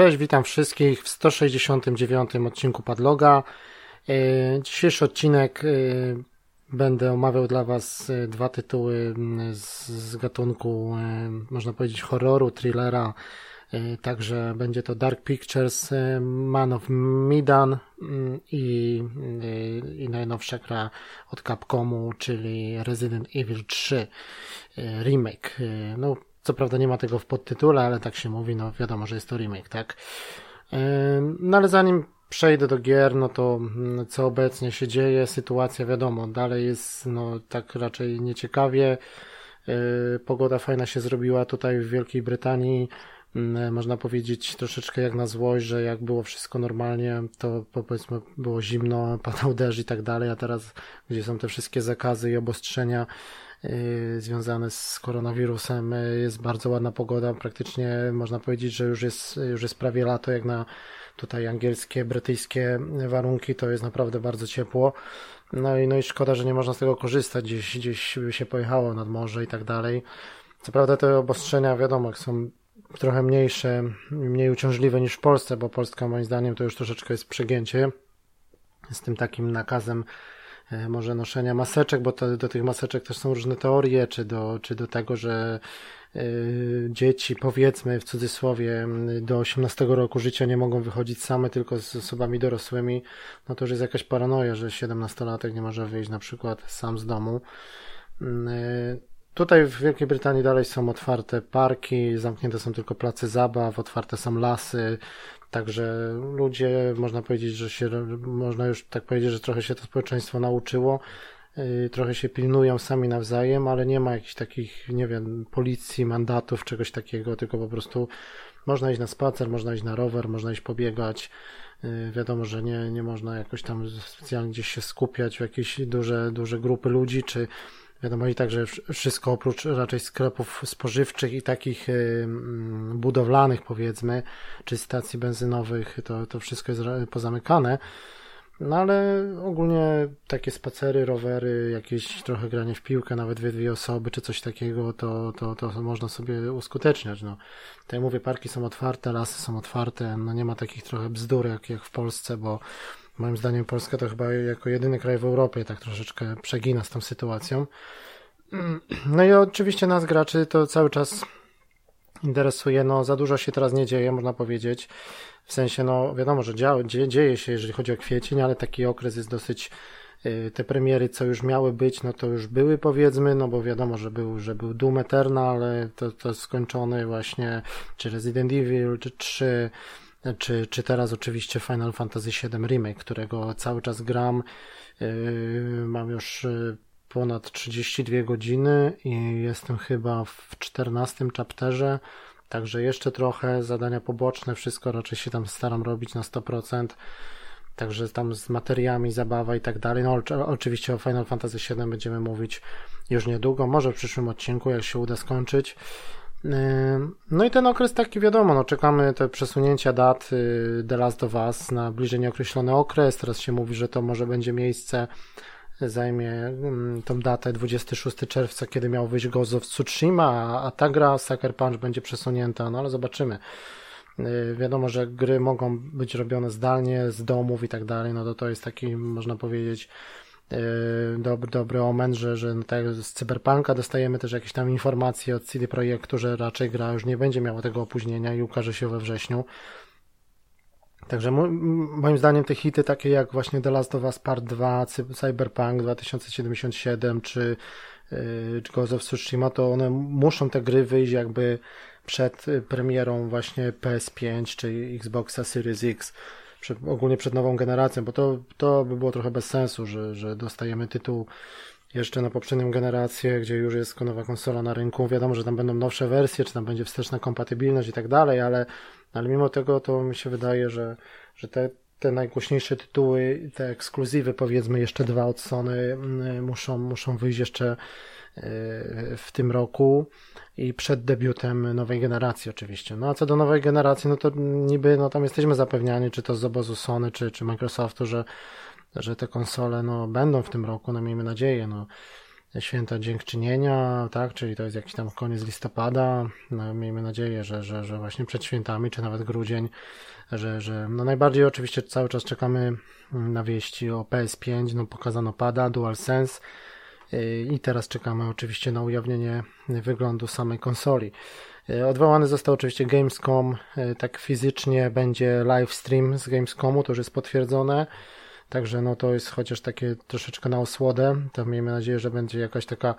Cześć, witam wszystkich w 169 odcinku Padloga. E, dzisiejszy odcinek e, będę omawiał dla Was e, dwa tytuły z, gatunku, można powiedzieć, horroru, thrillera. Także będzie to Dark Pictures, Man of Midan i, i najnowsza gra od Capcomu, czyli Resident Evil 3 remake. No, co prawda nie ma tego w podtytule, ale tak się mówi, no wiadomo, że jest to remake, tak? No ale zanim przejdę do gier, no to mm, co obecnie się dzieje, sytuacja wiadomo, dalej jest no tak raczej nieciekawie. Pogoda fajna się zrobiła tutaj w Wielkiej Brytanii. Mm, można powiedzieć troszeczkę jak na złość, że jak było wszystko normalnie, to powiedzmy było zimno, padał deszcz i tak dalej, a teraz gdzie są te wszystkie zakazy i obostrzenia, związane z koronawirusem. Y, jest bardzo ładna pogoda, praktycznie można powiedzieć, że już jest, już jest prawie lato, jak na tutaj angielskie, brytyjskie warunki, to jest naprawdę bardzo ciepło. No i, no i szkoda, że nie można z tego korzystać, gdzieś, gdzieś się pojechało nad morze i tak dalej. Co prawda te obostrzenia, wiadomo, są trochę mniejsze, mniej uciążliwe niż w Polsce, bo Polska moim zdaniem to już troszeczkę jest przegięcie z tym takim nakazem może noszenia maseczek, bo to, do tych maseczek też są różne teorie, czy do, czy do tego, że y, dzieci, powiedzmy w cudzysłowie, do 18 roku życia nie mogą wychodzić same, tylko z osobami dorosłymi, no to już jest jakaś paranoja, że 17-latek nie może wyjść na przykład sam z domu. Y, tutaj w Wielkiej Brytanii dalej są otwarte parki, zamknięte są tylko place zabaw, otwarte są lasy, Także ludzie, można powiedzieć, że się, można już tak powiedzieć, że trochę się to społeczeństwo nauczyło, y, trochę się pilnują sami nawzajem, ale nie ma jakichś takich, nie wiem, policji, mandatów, czegoś takiego, tylko po prostu można iść na spacer, można iść na rower, można iść pobiegać. Y, wiadomo, że nie, nie można jakoś tam specjalnie gdzieś się skupiać w jakieś duże, duże grupy ludzi, czy Wiadomo i także wszystko oprócz raczej sklepów spożywczych i takich y, budowlanych powiedzmy, czy stacji benzynowych, to, to wszystko jest pozamykane. No ale ogólnie takie spacery, rowery, jakieś trochę granie w piłkę, nawet dwie, dwie osoby, czy coś takiego, to, to, to można sobie uskuteczniać. No. Tak jak mówię, parki są otwarte, lasy są otwarte, no nie ma takich trochę bzdur jak, jak w Polsce, bo Moim zdaniem Polska to chyba jako jedyny kraj w Europie tak troszeczkę przegina z tą sytuacją. No i oczywiście nas graczy to cały czas interesuje, no za dużo się teraz nie dzieje, można powiedzieć. W sensie, no wiadomo, że dzieje, dzieje się, jeżeli chodzi o kwiecień, ale taki okres jest dosyć y, te premiery, co już miały być, no to już były powiedzmy, no bo wiadomo, że był, że był Doom Eternal, to, to skończony właśnie, czy Resident Evil, czy 3, czy, czy teraz oczywiście Final Fantasy VII Remake, którego cały czas gram. Yy, mam już yy, ponad 32 godziny i jestem chyba w 14 chapterze, także jeszcze trochę zadania poboczne, wszystko raczej się tam staram robić na 100%. Także tam z materiami, zabawa i tak dalej. No oczywiście o Final Fantasy VII będziemy mówić już niedługo, może w przyszłym odcinku, jak się uda skończyć. No i ten okres taki wiadomo, no czekamy te przesunięcia dat y, The Last of Us na bliżej nieokreślony okres. Teraz się mówi, że to może będzie miejsce, zajmie mm, tą datę 26 czerwca, kiedy miał wyjść Ghost of Tsushima, a ta gra Sucker Punch będzie przesunięta, no ale zobaczymy. Y, wiadomo, że gry mogą być robione zdalnie, z domów i tak dalej, no to to jest taki, można powiedzieć, Yy, dobry, dobry omen, że, że no tak z Cyberpunka dostajemy też jakieś tam informacje od CD Projektu, że raczej gra już nie będzie miała tego opóźnienia i ukaże się we wrześniu. Także moim zdaniem te hity takie jak właśnie The Last of Us Part 2, Cyberpunk 2077 czy, yy, czy Ghost of Tsushima, to one muszą te gry wyjść jakby przed premierą właśnie PS5 czy Xboxa Series X przed, ogólnie przed nową generacją, bo to, to by było trochę bez sensu, że, że dostajemy tytuł jeszcze na poprzednią generację, gdzie już jest nowa konsola na rynku. Wiadomo, że tam będą nowsze wersje, czy tam będzie wsteczna kompatybilność i tak dalej, ale, ale mimo tego to mi się wydaje, że, że te, te najgłośniejsze tytuły, te ekskluzywy, powiedzmy jeszcze dwa od Sony, mm, muszą, muszą wyjść jeszcze w tym roku i przed debiutem nowej generacji oczywiście. No a co do nowej generacji, no to niby no tam jesteśmy zapewniani, czy to z obozu Sony, czy, czy Microsoftu, że, że te konsole no, będą w tym roku, no miejmy nadzieję. No. święto dziękczynienia, tak, czyli to jest jakiś tam koniec listopada, no, miejmy nadzieję, że, że, że właśnie przed świętami, czy nawet grudzień, że, że no najbardziej oczywiście cały czas czekamy na wieści o PS5, no pokazano pada, DualSense i teraz czekamy oczywiście na ujawnienie wyglądu samej konsoli. Y, odwołany został oczywiście Gamescom, y, tak fizycznie będzie live stream z Gamescomu, to już jest potwierdzone. Także no to jest chociaż takie troszeczkę na osłodę. To miejmy nadzieję, że będzie jakaś taka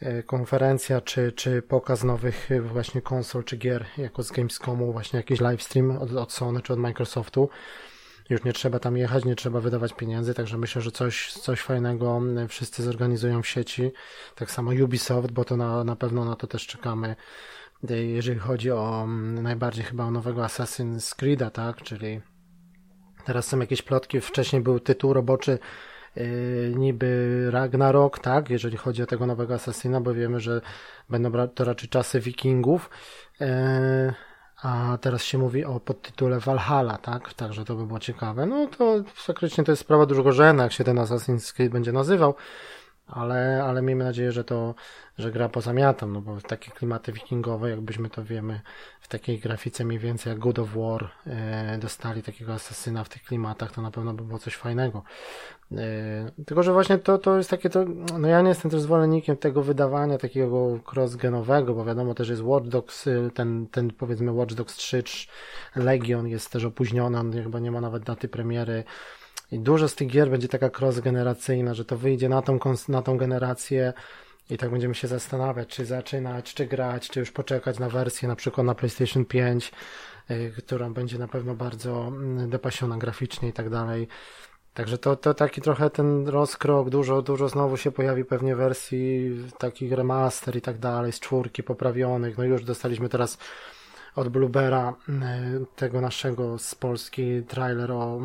e, konferencja, czy, czy pokaz nowych e, właśnie konsol, czy gier, jako z Gamescomu, właśnie jakiś livestream od, od Sony, czy od Microsoftu. Już nie trzeba tam jechać, nie trzeba wydawać pieniędzy, także myślę, że coś, coś fajnego wszyscy zorganizują w sieci. Tak samo Ubisoft, bo to na, na pewno na to też czekamy. E, jeżeli chodzi o najbardziej chyba o nowego Assassin's Creed'a, tak, czyli Teraz są jakieś plotki, wcześniej był tytuł roboczy yy, niby Ragnarok, tak, jeżeli chodzi o tego nowego Assassina, bo wiemy, że będą to raczej czasy wikingów. A teraz się mówi o podtytule Valhalla, tak? Także to by było ciekawe. No to faktycznie to jest sprawa drugorzędna, jak się ten Assassin's Creed będzie nazywał ale, ale miejmy nadzieję, że to, że gra pozamiatam, no bo takie klimaty wikingowe, jakbyśmy to wiemy, w takiej grafice mniej więcej jak God of War e, dostali takiego asesyna w tych klimatach, to na pewno by było coś fajnego. E, tylko, że właśnie to, to jest takie, to, no ja nie jestem też zwolennikiem tego wydawania takiego cross-genowego, bo wiadomo też jest Watch Dogs, e, ten, ten powiedzmy Watch Dogs 3, Legion jest też opóźniony, on chyba nie ma nawet daty premiery, i dużo z tych gier będzie taka cross-generacyjna, że to wyjdzie na tą, na tą generację i tak będziemy się zastanawiać, czy zaczynać, czy grać, czy już poczekać na wersję na przykład na PlayStation 5, yy, która będzie na pewno bardzo mm, dopasiona graficznie i tak dalej. Także to, to taki trochę ten rozkrok, dużo, dużo znowu się pojawi pewnie wersji takich remaster i tak dalej, z czwórki poprawionych. No już dostaliśmy teraz od Bluebera y, tego naszego z Polski trailer o,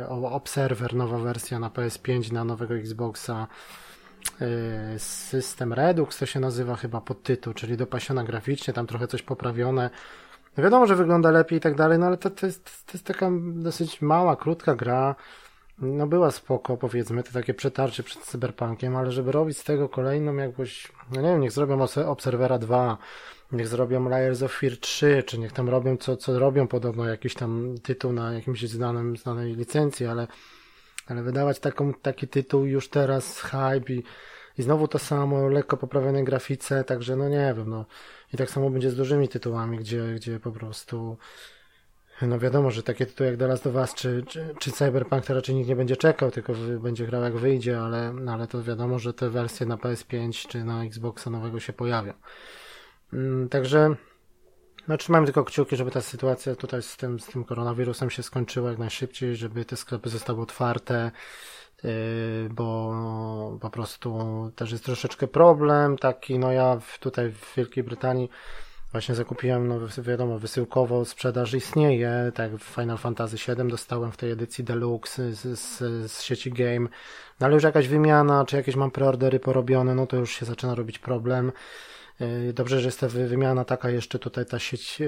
y, o Observer, nowa wersja na PS5, na nowego Xboxa y, System Redux to się nazywa chyba pod tytuł, czyli dopasiona graficznie, tam trochę coś poprawione. No wiadomo, że wygląda lepiej i tak dalej, no ale to, to, jest, to jest taka dosyć mała, krótka gra. No była spoko, powiedzmy, to takie przetarcie przed Cyberpunkiem, ale żeby robić z tego kolejną jakąś, no nie wiem, niech zrobią Observera 2, niech zrobią Layers of Fear 3, czy niech tam robią co, co robią, podobno jakiś tam tytuł na jakimś znanym, znanej licencji, ale, ale wydawać taką, taki tytuł już teraz, hype i, i znowu to samo, lekko poprawione grafice, także no nie wiem, no. I tak samo będzie z dużymi tytułami, gdzie, gdzie po prostu no wiadomo, że takie tytuły jak The Last of Us czy, czy, czy Cyberpunk to raczej nikt nie będzie czekał, tylko będzie grał jak wyjdzie, ale, no ale to wiadomo, że te wersje na PS5 czy na Xboxa nowego się pojawią. Mm, także no, trzymajmy tylko kciuki, żeby ta sytuacja tutaj z tym, z tym koronawirusem się skończyła jak najszybciej, żeby te sklepy zostały otwarte, yy, bo po prostu też jest troszeczkę problem taki, no ja tutaj w Wielkiej Brytanii właśnie zakupiłem, no wiadomo, wysyłkowo sprzedaż istnieje, tak w Final Fantasy VII dostałem w tej edycji Deluxe z, z, z sieci Game, no ale już jakaś wymiana, czy jakieś mam preordery porobione, no to już się zaczyna robić problem. E, dobrze, że jest ta wymiana taka jeszcze tutaj ta sieć e,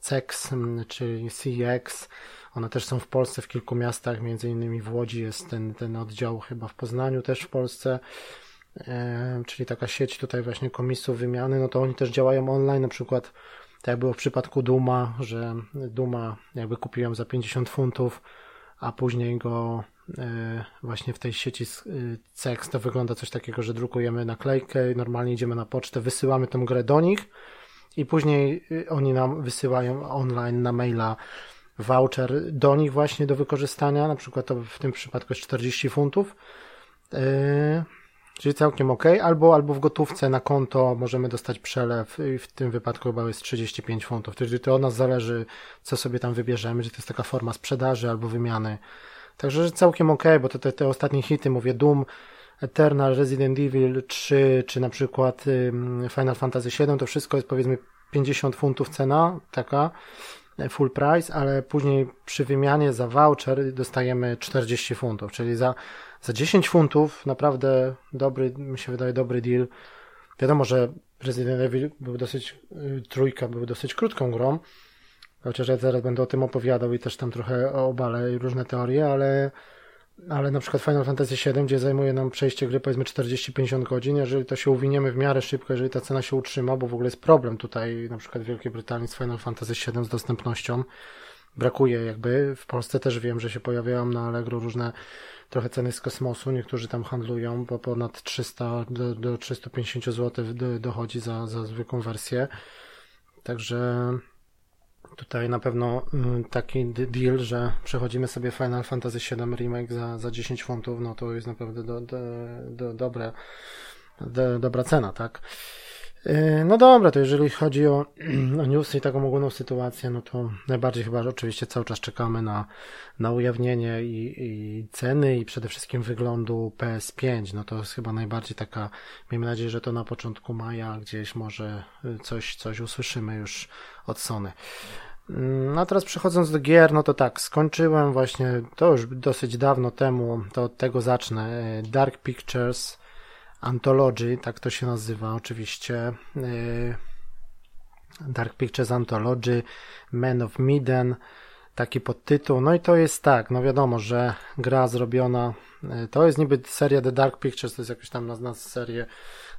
CEX, czyli CX. One też są w Polsce w kilku miastach, między innymi w Łodzi jest ten, ten oddział chyba w Poznaniu też w Polsce. E, czyli taka sieć tutaj właśnie komisów wymiany, no to oni też działają online, na przykład tak jak było w przypadku Duma, że Duma jakby kupiłem za 50 funtów, a później go E, właśnie w tej sieci CEX to wygląda coś takiego, że drukujemy naklejkę, normalnie idziemy na pocztę, wysyłamy tę grę do nich i później y, oni nam wysyłają online na maila voucher do nich właśnie do wykorzystania, na przykład to w tym przypadku jest 40 funtów, e, czyli całkiem ok, albo, albo w gotówce na konto możemy dostać przelew i w tym wypadku chyba jest 35 funtów, czyli to od nas zależy, co sobie tam wybierzemy, czy to jest taka forma sprzedaży albo wymiany Także całkiem ok, bo te, te, te ostatnie hity, mówię Doom, Eternal, Resident Evil 3, czy na przykład Final Fantasy VII, to wszystko jest powiedzmy 50 funtów cena, taka e, full price, ale później przy wymianie za voucher dostajemy 40 funtów, czyli za, za 10 funtów naprawdę dobry, mi się wydaje dobry deal. Wiadomo, że Resident Evil był dosyć, y, trójka był dosyć krótką grą, Chociaż ja zaraz będę o tym opowiadał i też tam trochę obalę różne teorie, ale ale na przykład Final Fantasy VII, gdzie zajmuje nam przejście gry powiedzmy 40-50 godzin, jeżeli to się uwiniemy w miarę szybko, jeżeli ta cena się utrzyma, bo w ogóle jest problem tutaj na przykład w Wielkiej Brytanii z Final Fantasy VII z dostępnością, brakuje jakby, w Polsce też wiem, że się pojawiają na Allegro różne trochę ceny z kosmosu, niektórzy tam handlują, bo ponad 300 do, do 350 zł dochodzi za, za zwykłą wersję, także tutaj na pewno mm, taki deal, że przechodzimy sobie Final Fantasy VII Remake za, za 10 funtów, no to jest naprawdę do, do, do, dobre, do, dobra cena, tak? Y, no dobra, to jeżeli chodzi o, o newsy i taką ogólną sytuację, no to najbardziej chyba oczywiście cały czas czekamy na, na ujawnienie i, i ceny i przede wszystkim wyglądu PS5. No to jest chyba najbardziej taka, miejmy nadzieję, że to na początku maja gdzieś może coś, coś usłyszymy już od Sony. No a teraz przechodząc do gier, no to tak, skończyłem właśnie, to już dosyć dawno temu, to od tego zacznę, Dark Pictures Anthology, tak to się nazywa oczywiście. Y, Dark Pictures Anthology, Man of Miden, taki podtytuł. No i to jest tak, no wiadomo, że gra zrobiona, y, to jest niby seria The Dark Pictures, to jest jakaś tam na, na serię,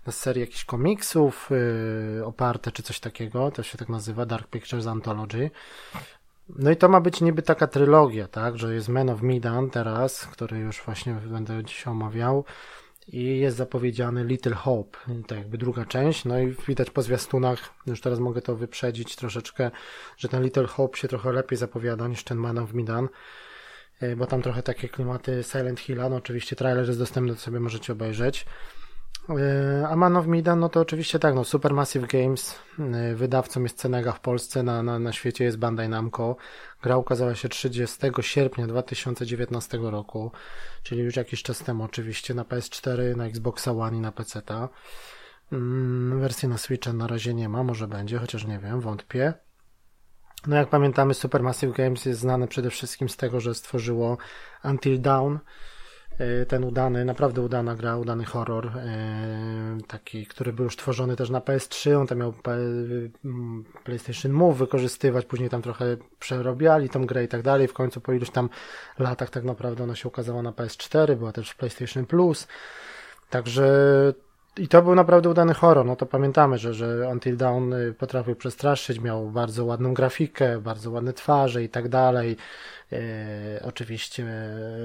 na serię jakichś komiksów yy, oparte, czy coś takiego, to się tak nazywa, Dark Pictures Anthology. No i to ma być niby taka trylogia, tak, że jest Man of Medan teraz, który już właśnie będę dzisiaj omawiał, i jest zapowiedziany Little Hope, to jakby druga część, no i widać po zwiastunach, już teraz mogę to wyprzedzić troszeczkę, że ten Little Hope się trochę lepiej zapowiada niż ten Man of Midan, e, bo tam trochę takie klimaty Silent Hilla, no oczywiście trailer jest dostępny, to sobie możecie obejrzeć. E, a Man of Midan, no to oczywiście tak, no Supermassive Games, e, wydawcą jest Cenega w Polsce, na, na, na świecie jest Bandai Namco. Gra ukazała się 30 sierpnia 2019 roku, czyli już jakiś czas temu oczywiście, na PS4, na Xbox One i na PC. -ta. Mm, wersji na Switcha na razie nie ma, może będzie, chociaż nie wiem, wątpię. No jak pamiętamy, Supermassive Games jest znane przede wszystkim z tego, że stworzyło Until Dawn, ten udany, naprawdę udana gra, udany horror, e, taki, który był już tworzony też na PS3, on tam miał PlayStation Move wykorzystywać, później tam trochę przerobiali tą grę i tak dalej, w końcu po iluś tam latach tak naprawdę ona się ukazała na PS4, była też w PlayStation Plus, także i to był naprawdę udany horror, no to pamiętamy, że, że Until Dawn y, potrafił przestraszyć, miał bardzo ładną grafikę, bardzo ładne twarze i tak dalej. E, oczywiście,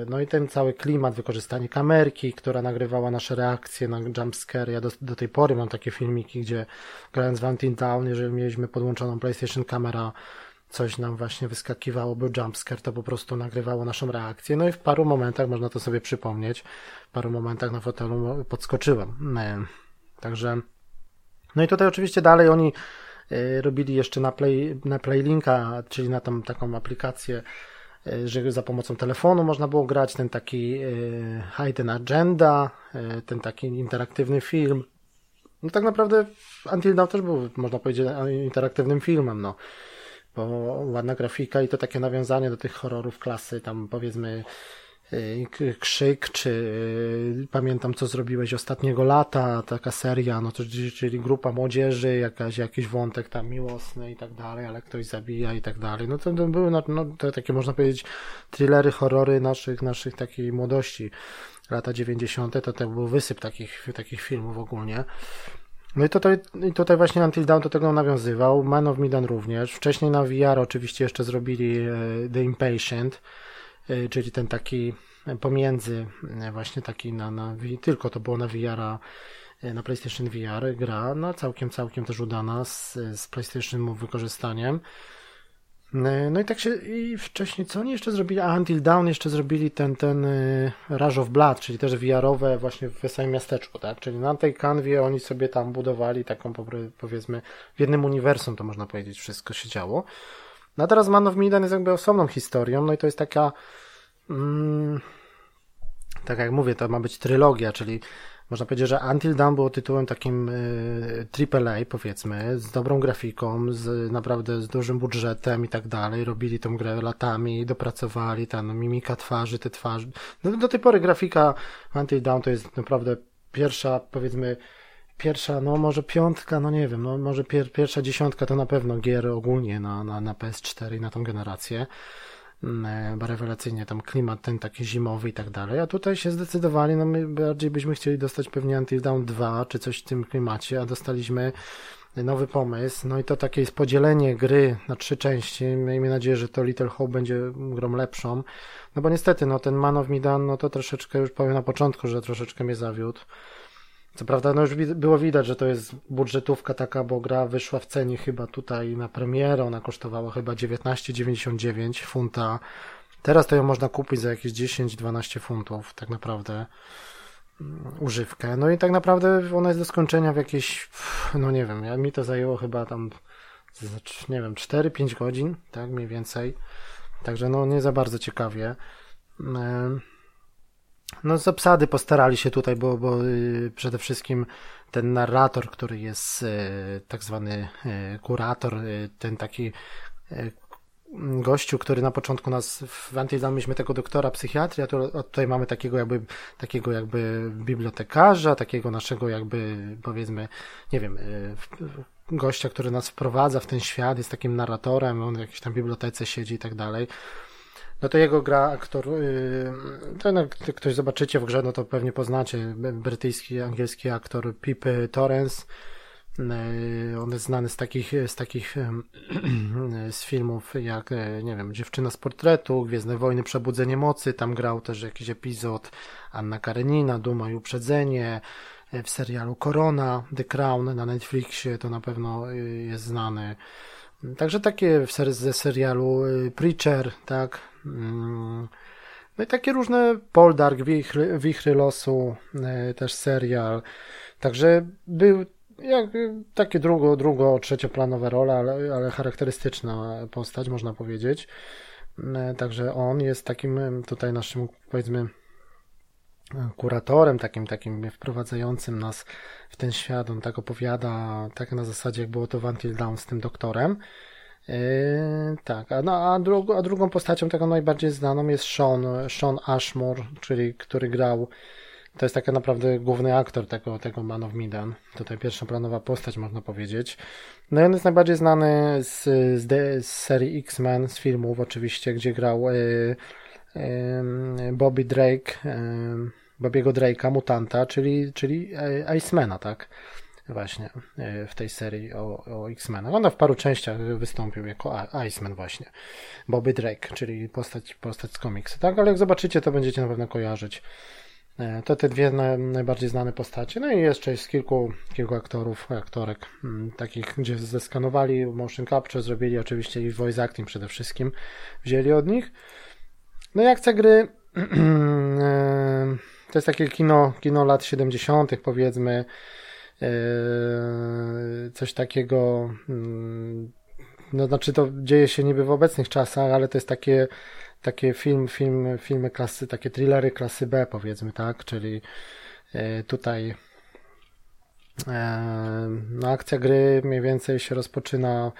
no i ten cały klimat, wykorzystanie kamerki, która nagrywała nasze reakcje na jumpscare. Ja do, do tej pory mam takie filmiki, gdzie grając w Until Dawn, jeżeli mieliśmy podłączoną PlayStation kamera, coś nam właśnie wyskakiwało, był jumpscare, to po prostu nagrywało naszą reakcję. No i w paru momentach można to sobie przypomnieć. W paru momentach na fotelu podskoczyłem. E, także, no i tutaj oczywiście dalej oni e, robili jeszcze na, play, na Playlinka, czyli na tą taką aplikację E, że za pomocą telefonu można było grać, ten taki e, Hidden Agenda, e, ten taki interaktywny film. No tak naprawdę Until Dawn też był, można powiedzieć, interaktywnym filmem, no. Bo ładna grafika i to takie nawiązanie do tych horrorów klasy, tam powiedzmy krzyk, czy y, pamiętam co zrobiłeś ostatniego lata, taka seria, no to czyli grupa młodzieży, jakaś, jakiś wątek tam miłosny i tak dalej, ale ktoś zabija i tak dalej. No to, to były no, no, to takie można powiedzieć thrillery, horrory naszych, naszych takiej młodości. Lata 90. to to był wysyp takich, takich filmów ogólnie. No i tutaj, i tutaj właśnie Until Dawn do tego nawiązywał, Man of Medan również. Wcześniej na VR oczywiście jeszcze zrobili e, The Impatient, czyli ten taki pomiędzy, e, właśnie taki na, na tylko to było na VR, e, na PlayStation VR gra, no całkiem, całkiem też udana z, z PlayStation wykorzystaniem. No i tak się, i wcześniej, co oni jeszcze zrobili? A Until Dawn jeszcze zrobili ten, ten Rush of Blood, czyli też VR-owe właśnie w samym miasteczku, tak? Czyli na tej kanwie oni sobie tam budowali taką, powiedzmy, w jednym uniwersum to można powiedzieć, wszystko się działo. No a teraz Man of Medan jest jakby osobną historią, no i to jest taka, mm, tak jak mówię, to ma być trylogia, czyli można powiedzieć, że Until Dawn było tytułem takim y, AAA, powiedzmy, z dobrą grafiką, z naprawdę z dużym budżetem i tak dalej. Robili tą grę latami, dopracowali, ta no, mimika twarzy, te twarze. No, do tej pory grafika Until Dawn to jest naprawdę pierwsza, powiedzmy, pierwsza, no może piątka, no nie wiem, no może pier, pierwsza dziesiątka to na pewno gier ogólnie na, na, na PS4 i na tą generację. mm, rewelacyjnie tam klimat ten taki zimowy i tak dalej, a tutaj się zdecydowali, no my bardziej byśmy chcieli dostać pewnie Until Dawn 2 czy coś w tym klimacie, a dostaliśmy nowy pomysł, no i to takie jest podzielenie gry na trzy części, miejmy nadzieję, że to Little Hope będzie grą lepszą, no bo niestety, no ten Man of Midan, no to troszeczkę już powiem na początku, że troszeczkę mnie zawiódł, co prawda, no już było widać, że to jest budżetówka taka, bo gra wyszła w cenie chyba tutaj na premierę, ona kosztowała chyba 19,99 funta. Teraz to ją można kupić za jakieś 10-12 funtów, tak naprawdę, mm, używkę. No i tak naprawdę ona jest do skończenia w jakieś, no nie wiem, mi to zajęło chyba tam, nie wiem, 4-5 godzin, tak mniej więcej. Także no nie za bardzo ciekawie. No z obsady postarali się tutaj, bo, bo y, przede wszystkim ten narrator, który jest y, tak zwany y, kurator, ten taki gościu, który na początku nas w Antidam mieliśmy tego doktora psychiatrii, a tutaj mamy takiego jakby, takiego jakby bibliotekarza, takiego naszego jakby powiedzmy, nie wiem, gościa, który nas wprowadza w ten świat, jest takim narratorem, on w jakiejś tam bibliotece siedzi i tak dalej. No to jego gra aktor, yy, to no, ktoś zobaczycie w grze, no to pewnie poznacie, brytyjski, angielski aktor Pip Torrens. Yy, on jest znany z takich, z takich z filmów jak, nie wiem, Dziewczyna z portretu, Gwiezdne Wojny, Przebudzenie Mocy, tam grał też jakiś epizod Anna Karenina, Duma i Uprzedzenie, w serialu Korona, The Crown na Netflixie, to na pewno jest znany. Także takie ze serialu Preacher, tak, Mm. No i takie różne Poldark, Wichry, Wichry Losu, e, też serial. Także był jak, takie drugo, drugo, trzecioplanowe role, ale, ale charakterystyczna postać, można powiedzieć. Także on jest takim tutaj naszym, powiedzmy, kuratorem, takim, takim wprowadzającym nas w ten świat. On tak opowiada, tak na zasadzie, jak było to w Until Dawn z tym doktorem. Yy, tak, a, no, a, drugą, a drugą postacią taką najbardziej znaną jest Sean, Sean Ashmore, czyli który grał, to jest tak naprawdę główny aktor tego, tego Man of Midan. Tutaj pierwsza planowa postać, można powiedzieć. No i on jest najbardziej znany z, z, z serii X-Men, z filmów oczywiście, gdzie grał yy, Bobby Drake, Bobiego Drake'a, mutanta, czyli, czyli Icemana, tak? właśnie e, w tej serii o, o X-Menach. Ona w paru częściach wystąpił jako Iceman właśnie. Bobby Drake, czyli postać, postać z komiksu. Tak, ale jak zobaczycie, to będziecie na pewno kojarzyć. E, to te dwie najbardziej znane postacie. No i jeszcze jest kilku, kilku aktorów, aktorek, takich, gdzie zeskanowali motion capture, zrobili oczywiście i voice acting przede wszystkim, wzięli od nich. No i akcja gry e, to jest takie kino, kino lat 70., powiedzmy, Yy, coś takiego, mm, no znaczy to dzieje się niby w obecnych czasach, ale to jest takie, takie film, film, filmy klasy, takie thrillery klasy B powiedzmy, tak, czyli yy, tutaj yy, no akcja gry mniej więcej się rozpoczyna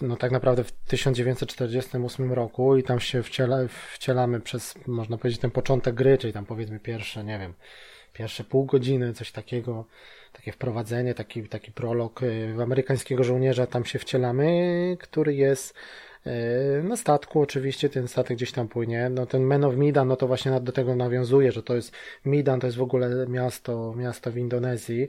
no tak naprawdę w 1948 roku i tam się wciela, wcielamy przez, można powiedzieć, ten początek gry, czyli tam powiedzmy pierwsze, nie wiem, pierwsze pół godziny, coś takiego, takie wprowadzenie, taki, taki prolog y, w amerykańskiego żołnierza, tam się wcielamy, który jest y, na statku oczywiście, ten statek gdzieś tam płynie, no ten Men of Midan, no to właśnie do tego nawiązuje, że to jest Midan, to jest w ogóle miasto, miasto w Indonezji, y,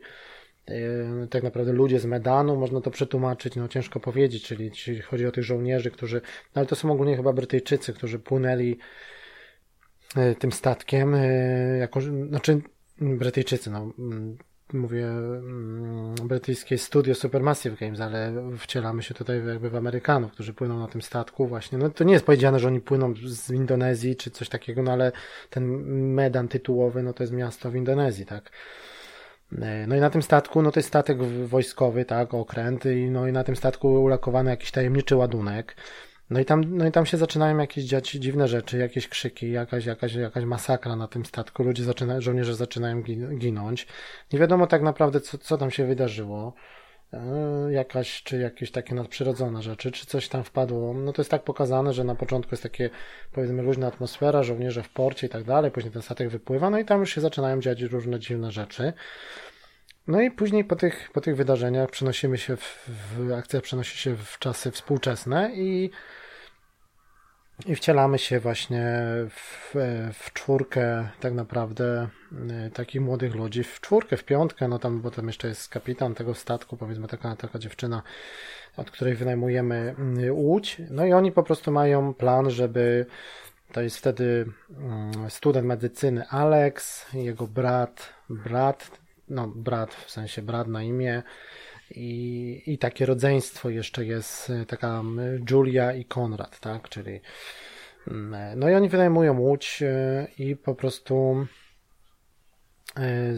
tak naprawdę ludzie z Medanu, można to przetłumaczyć, no ciężko powiedzieć, czyli, chodzi o tych żołnierzy, którzy, no ale to są ogólnie chyba Brytyjczycy, którzy płynęli tym statkiem, jako, znaczy Brytyjczycy, no mm, mówię mm, brytyjskie studio Supermassive Games, ale wcielamy się tutaj jakby w Amerykanów, którzy płyną na tym statku właśnie. No to nie jest powiedziane, że oni płyną z Indonezji czy coś takiego, no ale ten Medan tytułowy, no to jest miasto w Indonezji, tak. E, no i na tym statku, no to jest statek wojskowy, tak, okręt i no i na tym statku ulakowany jakiś tajemniczy ładunek. No i tam, no i tam się zaczynają jakieś dziać dziwne rzeczy, jakieś krzyki, jakaś, jakaś, jakaś masakra na tym statku. Ludzie zaczynają, żołnierze zaczynają ginąć. Nie wiadomo tak naprawdę, co, co tam się wydarzyło. E, jakaś, czy jakieś takie nadprzyrodzone rzeczy, czy coś tam wpadło. No to jest tak pokazane, że na początku jest takie, powiedzmy, luźna atmosfera, żołnierze w porcie i tak dalej, później ten statek wypływa, no i tam już się zaczynają dziać różne dziwne rzeczy. No i później po tych, po tych wydarzeniach przenosimy się w, w akcja przenosi się w czasy współczesne i i wcielamy się właśnie w, w czwórkę tak naprawdę y, takich młodych ludzi, w czwórkę, w piątkę, no tam, bo tam jeszcze jest kapitan tego statku, powiedzmy taka, taka dziewczyna, od której wynajmujemy y, łódź, no i oni po prostu mają plan, żeby to jest wtedy mm, student medycyny Alex, jego brat, brat, no brat, w sensie brat na imię, i, i takie rodzeństwo jeszcze jest, y, taka Julia i Konrad, tak, czyli mm, no i oni wynajmują łódź y, i po prostu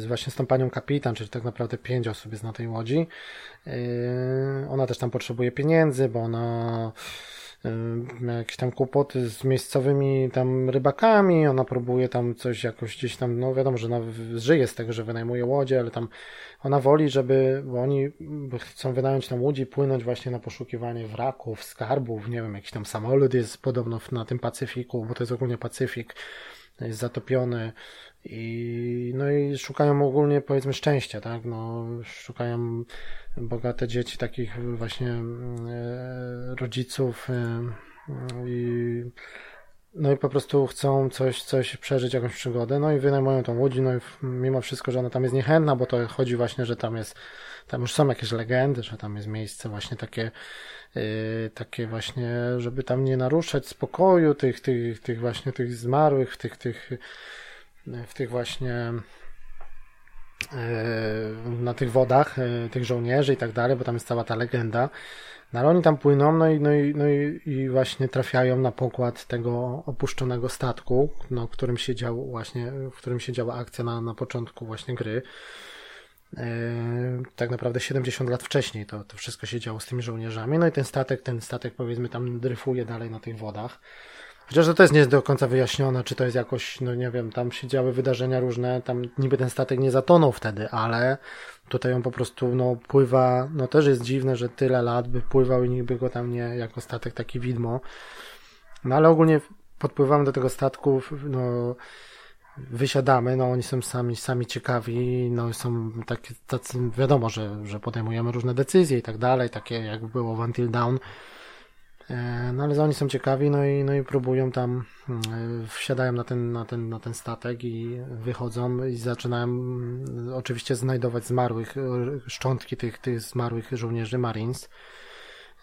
właśnie z tą panią kapitan, czyli tak naprawdę pięć osób jest na tej łodzi. Ona też tam potrzebuje pieniędzy, bo ona jakieś tam kłopoty z miejscowymi tam rybakami, ona próbuje tam coś jakoś gdzieś tam, no wiadomo, że ona żyje z tego, że wynajmuje łodzie, ale tam ona woli, żeby, bo oni chcą wynająć tam łódź i płynąć właśnie na poszukiwanie wraków, skarbów, nie wiem, jakiś tam samolot jest podobno na tym Pacyfiku, bo to jest ogólnie Pacyfik, jest zatopiony i no i szukają ogólnie powiedzmy szczęścia, tak, no szukają bogate dzieci takich właśnie e, rodziców e, i no i po prostu chcą coś, coś przeżyć, jakąś przygodę, no i wynajmują tą łódź, no i mimo wszystko, że ona tam jest niechętna, bo to chodzi właśnie, że tam jest, tam już są jakieś legendy, że tam jest miejsce właśnie takie, yy, takie właśnie, żeby tam nie naruszać spokoju tych, tych, tych właśnie tych zmarłych, tych, tych, w tych właśnie yy, na tych wodach, yy, tych żołnierzy i tak dalej, bo tam jest cała ta legenda. No ale oni tam płyną, no i, no i, no i, i właśnie trafiają na pokład tego opuszczonego statku, no, którym się dział właśnie, w którym się działa akcja na, na początku właśnie gry. Yy, tak naprawdę 70 lat wcześniej to, to wszystko się działo z tymi żołnierzami. No i ten statek, ten statek powiedzmy tam dryfuje dalej na tych wodach. Chociaż to jest nie do końca wyjaśnione, czy to jest jakoś, no nie wiem, tam się działy wydarzenia różne, tam niby ten statek nie zatonął wtedy, ale tutaj on po prostu, no, pływa, no też jest dziwne, że tyle lat by pływał i niby go tam nie, jako statek taki widmo. No ale ogólnie podpływamy do tego statku, no, wysiadamy, no oni są sami, sami ciekawi, no są takie, tacy, wiadomo, że, że podejmujemy różne decyzje i tak dalej, takie jak było w Until Dawn, E, no ale oni są ciekawi, no i, no i próbują tam, mm, wsiadają na ten, na, ten, na ten statek i wychodzą i zaczynają mm, oczywiście znajdować zmarłych, e, szczątki tych, tych zmarłych żołnierzy Marines.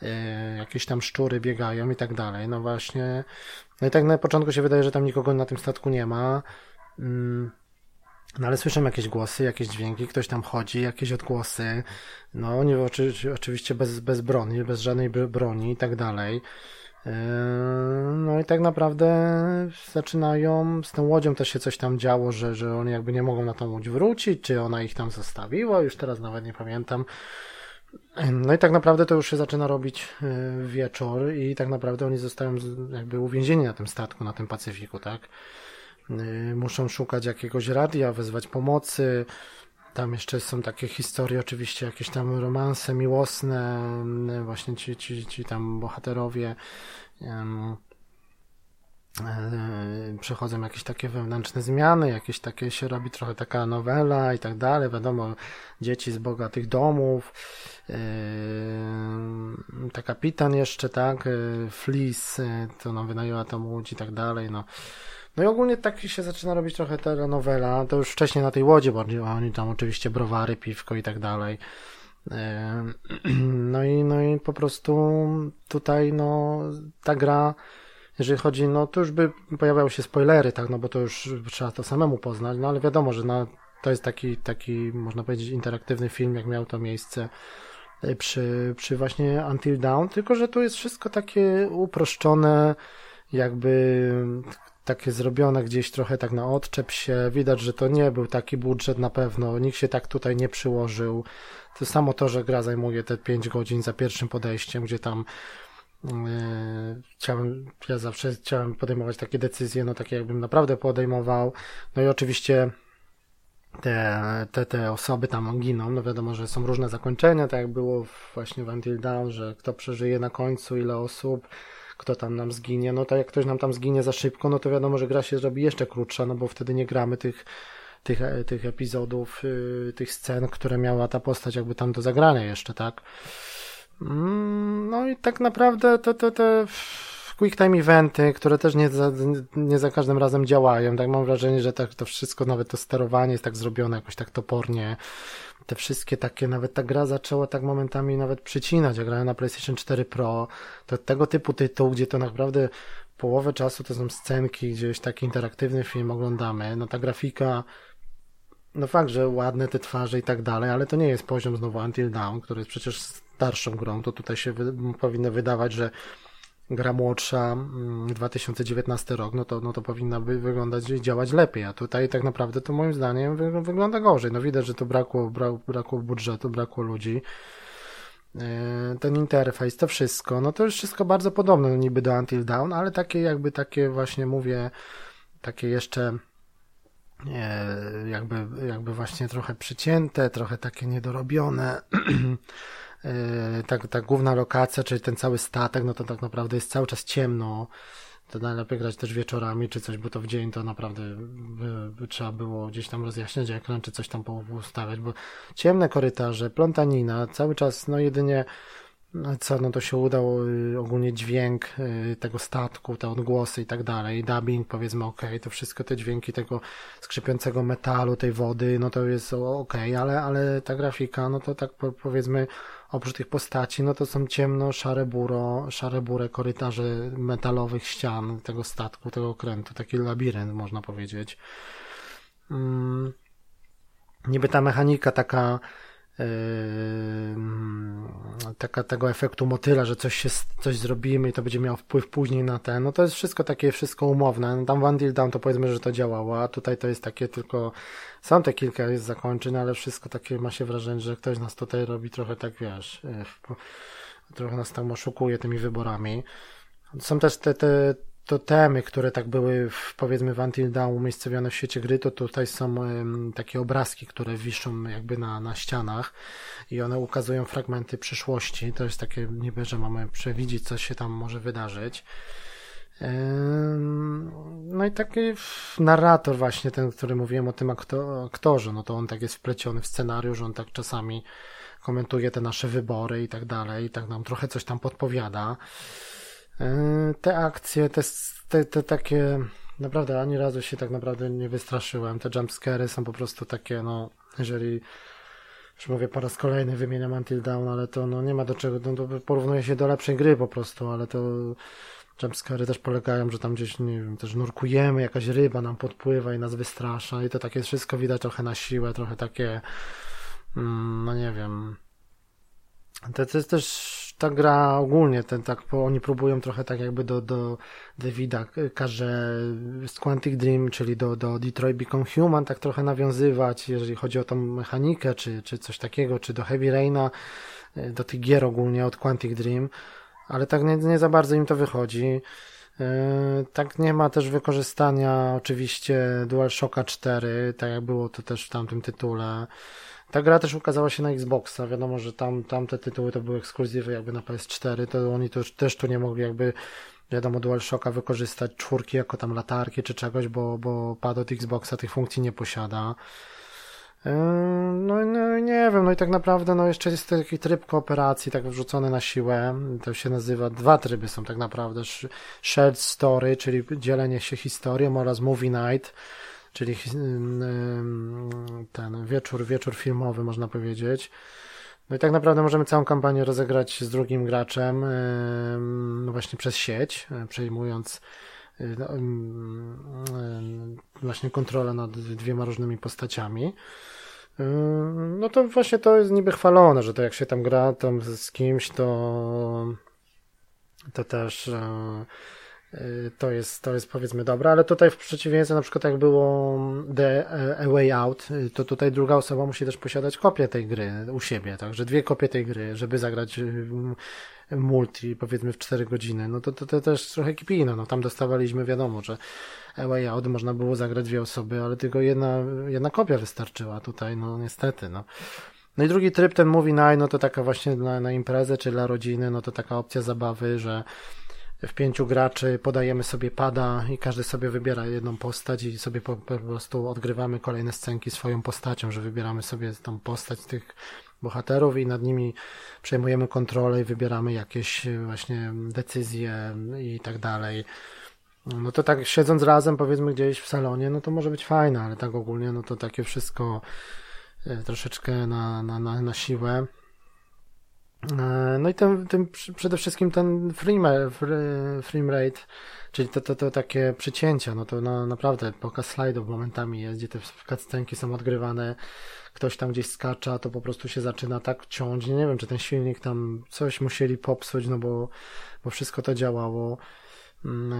E, jakieś tam szczury biegają i tak dalej. No właśnie. No i tak na początku się wydaje, że tam nikogo na tym statku nie ma. No ale słyszę jakieś głosy, jakieś dźwięki, ktoś tam chodzi, jakieś odgłosy. No oczy, oczywiście bez, bez broni, bez żadnej broni i tak dalej. Yy, no i tak naprawdę zaczynają, z tą łodzią też się coś tam działo, że, że oni jakby nie mogą na tą łódź wrócić, czy ona ich tam zostawiła, już teraz nawet nie pamiętam. No i tak naprawdę to już się zaczyna robić yy, wieczór i tak naprawdę oni zostają jakby uwięzieni na tym statku, na tym Pacyfiku, tak? Y, muszą szukać jakiegoś radia, wezwać pomocy. Tam jeszcze są takie historie, oczywiście jakieś tam romanse miłosne, y, właśnie ci, ci, ci tam bohaterowie um, przechodzą jakieś takie wewnętrzne zmiany, jakieś takie się robi trochę taka nowela i tak dalej, wiadomo, dzieci z bogatych domów, ta kapitan jeszcze, tak, Fleece, to nam wynajęła tą łódź i tak dalej, no no i ogólnie tak się zaczyna robić trochę telenowela, to już wcześniej na tej łodzi, bo oni tam oczywiście browary, piwko i tak dalej. No i, no i po prostu tutaj no ta gra, jeżeli chodzi, no to już by pojawiały się spoilery, tak, no bo to już trzeba to samemu poznać, no ale wiadomo, że na, to jest taki, taki, można powiedzieć, interaktywny film, jak miał to miejsce e, przy, przy właśnie Until Dawn, tylko że tu jest wszystko takie uproszczone, jakby takie zrobione gdzieś trochę tak na odczep się. Widać, że to nie był taki budżet na pewno. Nikt się tak tutaj nie przyłożył. To samo to, że gra zajmuje te 5 godzin za pierwszym podejściem, gdzie tam yy, chciałem, ja zawsze chciałem podejmować takie decyzje, no takie jakbym naprawdę podejmował. No i oczywiście te, te, te osoby tam giną, no wiadomo, że są różne zakończenia, tak jak było właśnie w Until Dawn, że kto przeżyje na końcu, ile osób, kto tam nam zginie. No tak jak ktoś nam tam zginie za szybko, no to wiadomo, że gra się zrobi jeszcze krótsza, no bo wtedy nie gramy tych, tych, tych epizodów, yy, tych scen, które miała ta postać jakby tam do zagrania jeszcze, tak? Mm, no i tak naprawdę to, to, to quick time eventy, które też nie za, nie za każdym razem działają. Tak mam wrażenie, że tak to wszystko, nawet to sterowanie jest tak zrobione jakoś tak topornie. Te wszystkie takie, nawet ta gra zaczęła tak momentami nawet przycinać. Ja grałem na PlayStation 4 Pro. To tego typu tytuł, gdzie to naprawdę połowę czasu to są scenki, gdzieś taki interaktywny film oglądamy. No ta grafika no fakt, że ładne te twarze i tak dalej, ale to nie jest poziom znowu Until Dawn, który jest przecież starszą grą, to tutaj się wy, powinno wydawać, że gra młodsza, 2019 mm, rok, no to, no to powinna by wyglądać i działać lepiej, a tutaj tak naprawdę to moim zdaniem wy, wygląda gorzej. No widać, że to brakło, bra, brakło budżetu, brakło ludzi. E, ten interfejs, to wszystko, no to już wszystko bardzo podobne no niby do Until Dawn, ale takie jakby takie właśnie mówię, takie jeszcze jakby, jakby właśnie trochę przycięte, trochę takie niedorobione. E, ta, ta główna lokacja, czyli ten cały statek, no to tak naprawdę jest cały czas ciemno. To najlepiej grać też wieczorami czy coś, bo to w dzień to naprawdę by, by trzeba było gdzieś tam rozjaśniać ekran, czy coś tam ustawiać, bo ciemne korytarze, plątanina, cały czas no jedynie co, no to się udał y, ogólnie dźwięk y, tego statku, te odgłosy i tak dalej, dubbing powiedzmy ok, to wszystko te dźwięki tego skrzypiącego metalu, tej wody, no to jest ok, ale, ale ta grafika, no to tak powiedzmy oprócz tych postaci, no to są ciemno, szare buro, szare burę korytarze metalowych ścian tego statku, tego okrętu, taki labirynt można powiedzieć. Hmm. Niby ta mechanika taka taka, tego efektu motyla, że coś się, coś zrobimy i to będzie miało wpływ później na ten, no to jest wszystko takie, wszystko umowne. No tam w Until Dawn to powiedzmy, że to działało, a tutaj to jest takie tylko, są te kilka jest zakończeń, ale wszystko takie ma się wrażenie, że ktoś nas tutaj robi trochę tak, wiesz, yy, trochę nas tam oszukuje tymi wyborami. Są też te, te to temy, które tak były w, powiedzmy w Until Dawn umiejscowione w świecie gry, to tutaj są um, takie obrazki, które wiszą jakby na, na ścianach i one ukazują fragmenty przyszłości. To jest takie niby, że mamy przewidzieć, co się tam może wydarzyć. No i taki narrator właśnie, ten, który mówiłem o tym aktorze, no to on tak jest wpleciony w scenariusz, on tak czasami komentuje te nasze wybory i tak dalej, i tak nam trochę coś tam podpowiada. E, te akcje, te, te, te takie, naprawdę ani razu się tak naprawdę nie wystraszyłem. Te jumpscary są po prostu takie, no, jeżeli już mówię po raz kolejny wymieniam Until Dawn, ale to no nie ma do czego, no, to porównuje się do lepszej gry po prostu, ale to jumpscary też polegają, że tam gdzieś, nie wiem, też nurkujemy, jakaś ryba nam podpływa i nas wystrasza i to takie wszystko widać trochę na siłę, trochę takie, mm, no nie wiem. To, to jest też ta gra ogólnie, ten tak, oni próbują trochę tak jakby do, do Davida każe z Quantic Dream, czyli do, do Detroit Become Human, tak trochę nawiązywać, jeżeli chodzi o tą mechanikę, czy, czy coś takiego, czy do Heavy Raina, e, do tych gier ogólnie od Quantic Dream, ale tak nie, nie za bardzo im to wychodzi. E, tak nie ma też wykorzystania oczywiście DualShocka 4, tak jak było to też w tamtym tytule. Ta gra też ukazała się na Xboxa. Wiadomo, że tam, tamte tytuły to były ekskluzywy jakby na PS4, to oni to też tu nie mogli jakby wiadomo DualShocka wykorzystać czwórki jako tam latarki czy czegoś, bo, bo pad od Xboxa tych funkcji nie posiada. Yy, no, no nie wiem, no i tak naprawdę no jeszcze jest taki tryb kooperacji tak wrzucony na siłę, to się nazywa, dwa tryby są tak naprawdę, shared story, czyli dzielenie się historią oraz movie night, czyli ten wieczór, wieczór filmowy, można powiedzieć. No i tak naprawdę możemy całą kampanię rozegrać z drugim graczem, no właśnie przez sieć, e, przejmując e, no, właśnie kontrolę nad dwiema różnymi postaciami. No to właśnie to jest niby chwalone, że to jak się tam gra tam z kimś, to to też e, Y, to jest, to jest powiedzmy dobre, ale tutaj w przeciwieństwie na przykład jak było The A Way Out, y, to tutaj druga osoba musi też posiadać kopię tej gry u siebie, także dwie kopie tej gry, żeby zagrać y, multi powiedzmy w 4 godziny, no to, to, to też trochę kipino, no tam dostawaliśmy wiadomo, że A Way Out można było zagrać dwie osoby, ale tylko jedna, jedna kopia wystarczyła tutaj, no niestety, no. No i drugi tryb, ten Movie Night, no to taka właśnie na, na imprezę czy dla rodziny, no to taka opcja zabawy, że w pięciu graczy podajemy sobie pada i każdy sobie wybiera jedną postać i sobie po, po prostu odgrywamy kolejne scenki swoją postacią, że wybieramy sobie tą postać tych bohaterów i nad nimi przejmujemy kontrolę i wybieramy jakieś właśnie decyzje i tak dalej. No to tak siedząc razem powiedzmy gdzieś w salonie, no to może być fajne, ale tak ogólnie no to takie wszystko e, troszeczkę na, na, na, na siłę. E, no i ten, ten, przede wszystkim ten frame, frame rate, czyli to, to, to takie przycięcia, no to no, naprawdę pokaz slajdów momentami jest, gdzie te cutscenki są odgrywane, ktoś tam gdzieś skacza, to po prostu się zaczyna tak ciąć, nie wiem, czy ten silnik tam coś musieli popsuć, no bo, bo wszystko to działało. Mm,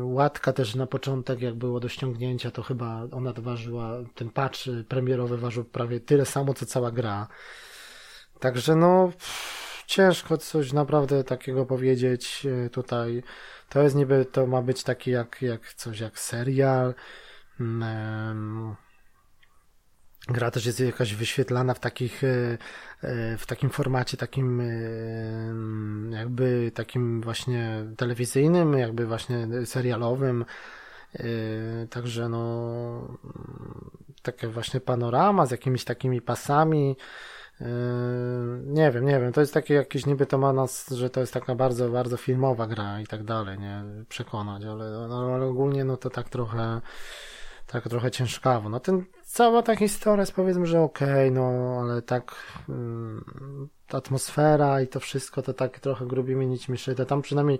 e, łatka też na początek, jak było do ściągnięcia, to chyba ona ważyła, ten patch premierowy ważył prawie tyle samo, co cała gra. Także no, ciężko coś naprawdę takiego powiedzieć e, tutaj. To jest niby, to ma być taki jak, jak coś jak serial. Mm, gra też jest jakaś wyświetlana w takich, e, e, w takim formacie takim jakby takim właśnie telewizyjnym, jakby właśnie serialowym. Także no, takie właśnie panorama z jakimiś takimi pasami. Yy, nie wiem, nie wiem, to jest takie jakieś niby to ma nas, że to jest taka bardzo, bardzo filmowa gra i tak dalej, nie, przekonać, ale, no, ale ogólnie no to tak trochę, tak trochę ciężkawo. No ten, cała ta historia jest powiedzmy, że okej, okay, no ale tak mm, ta atmosfera i to wszystko to tak trochę grubimi nićmi szyte. Tam przynajmniej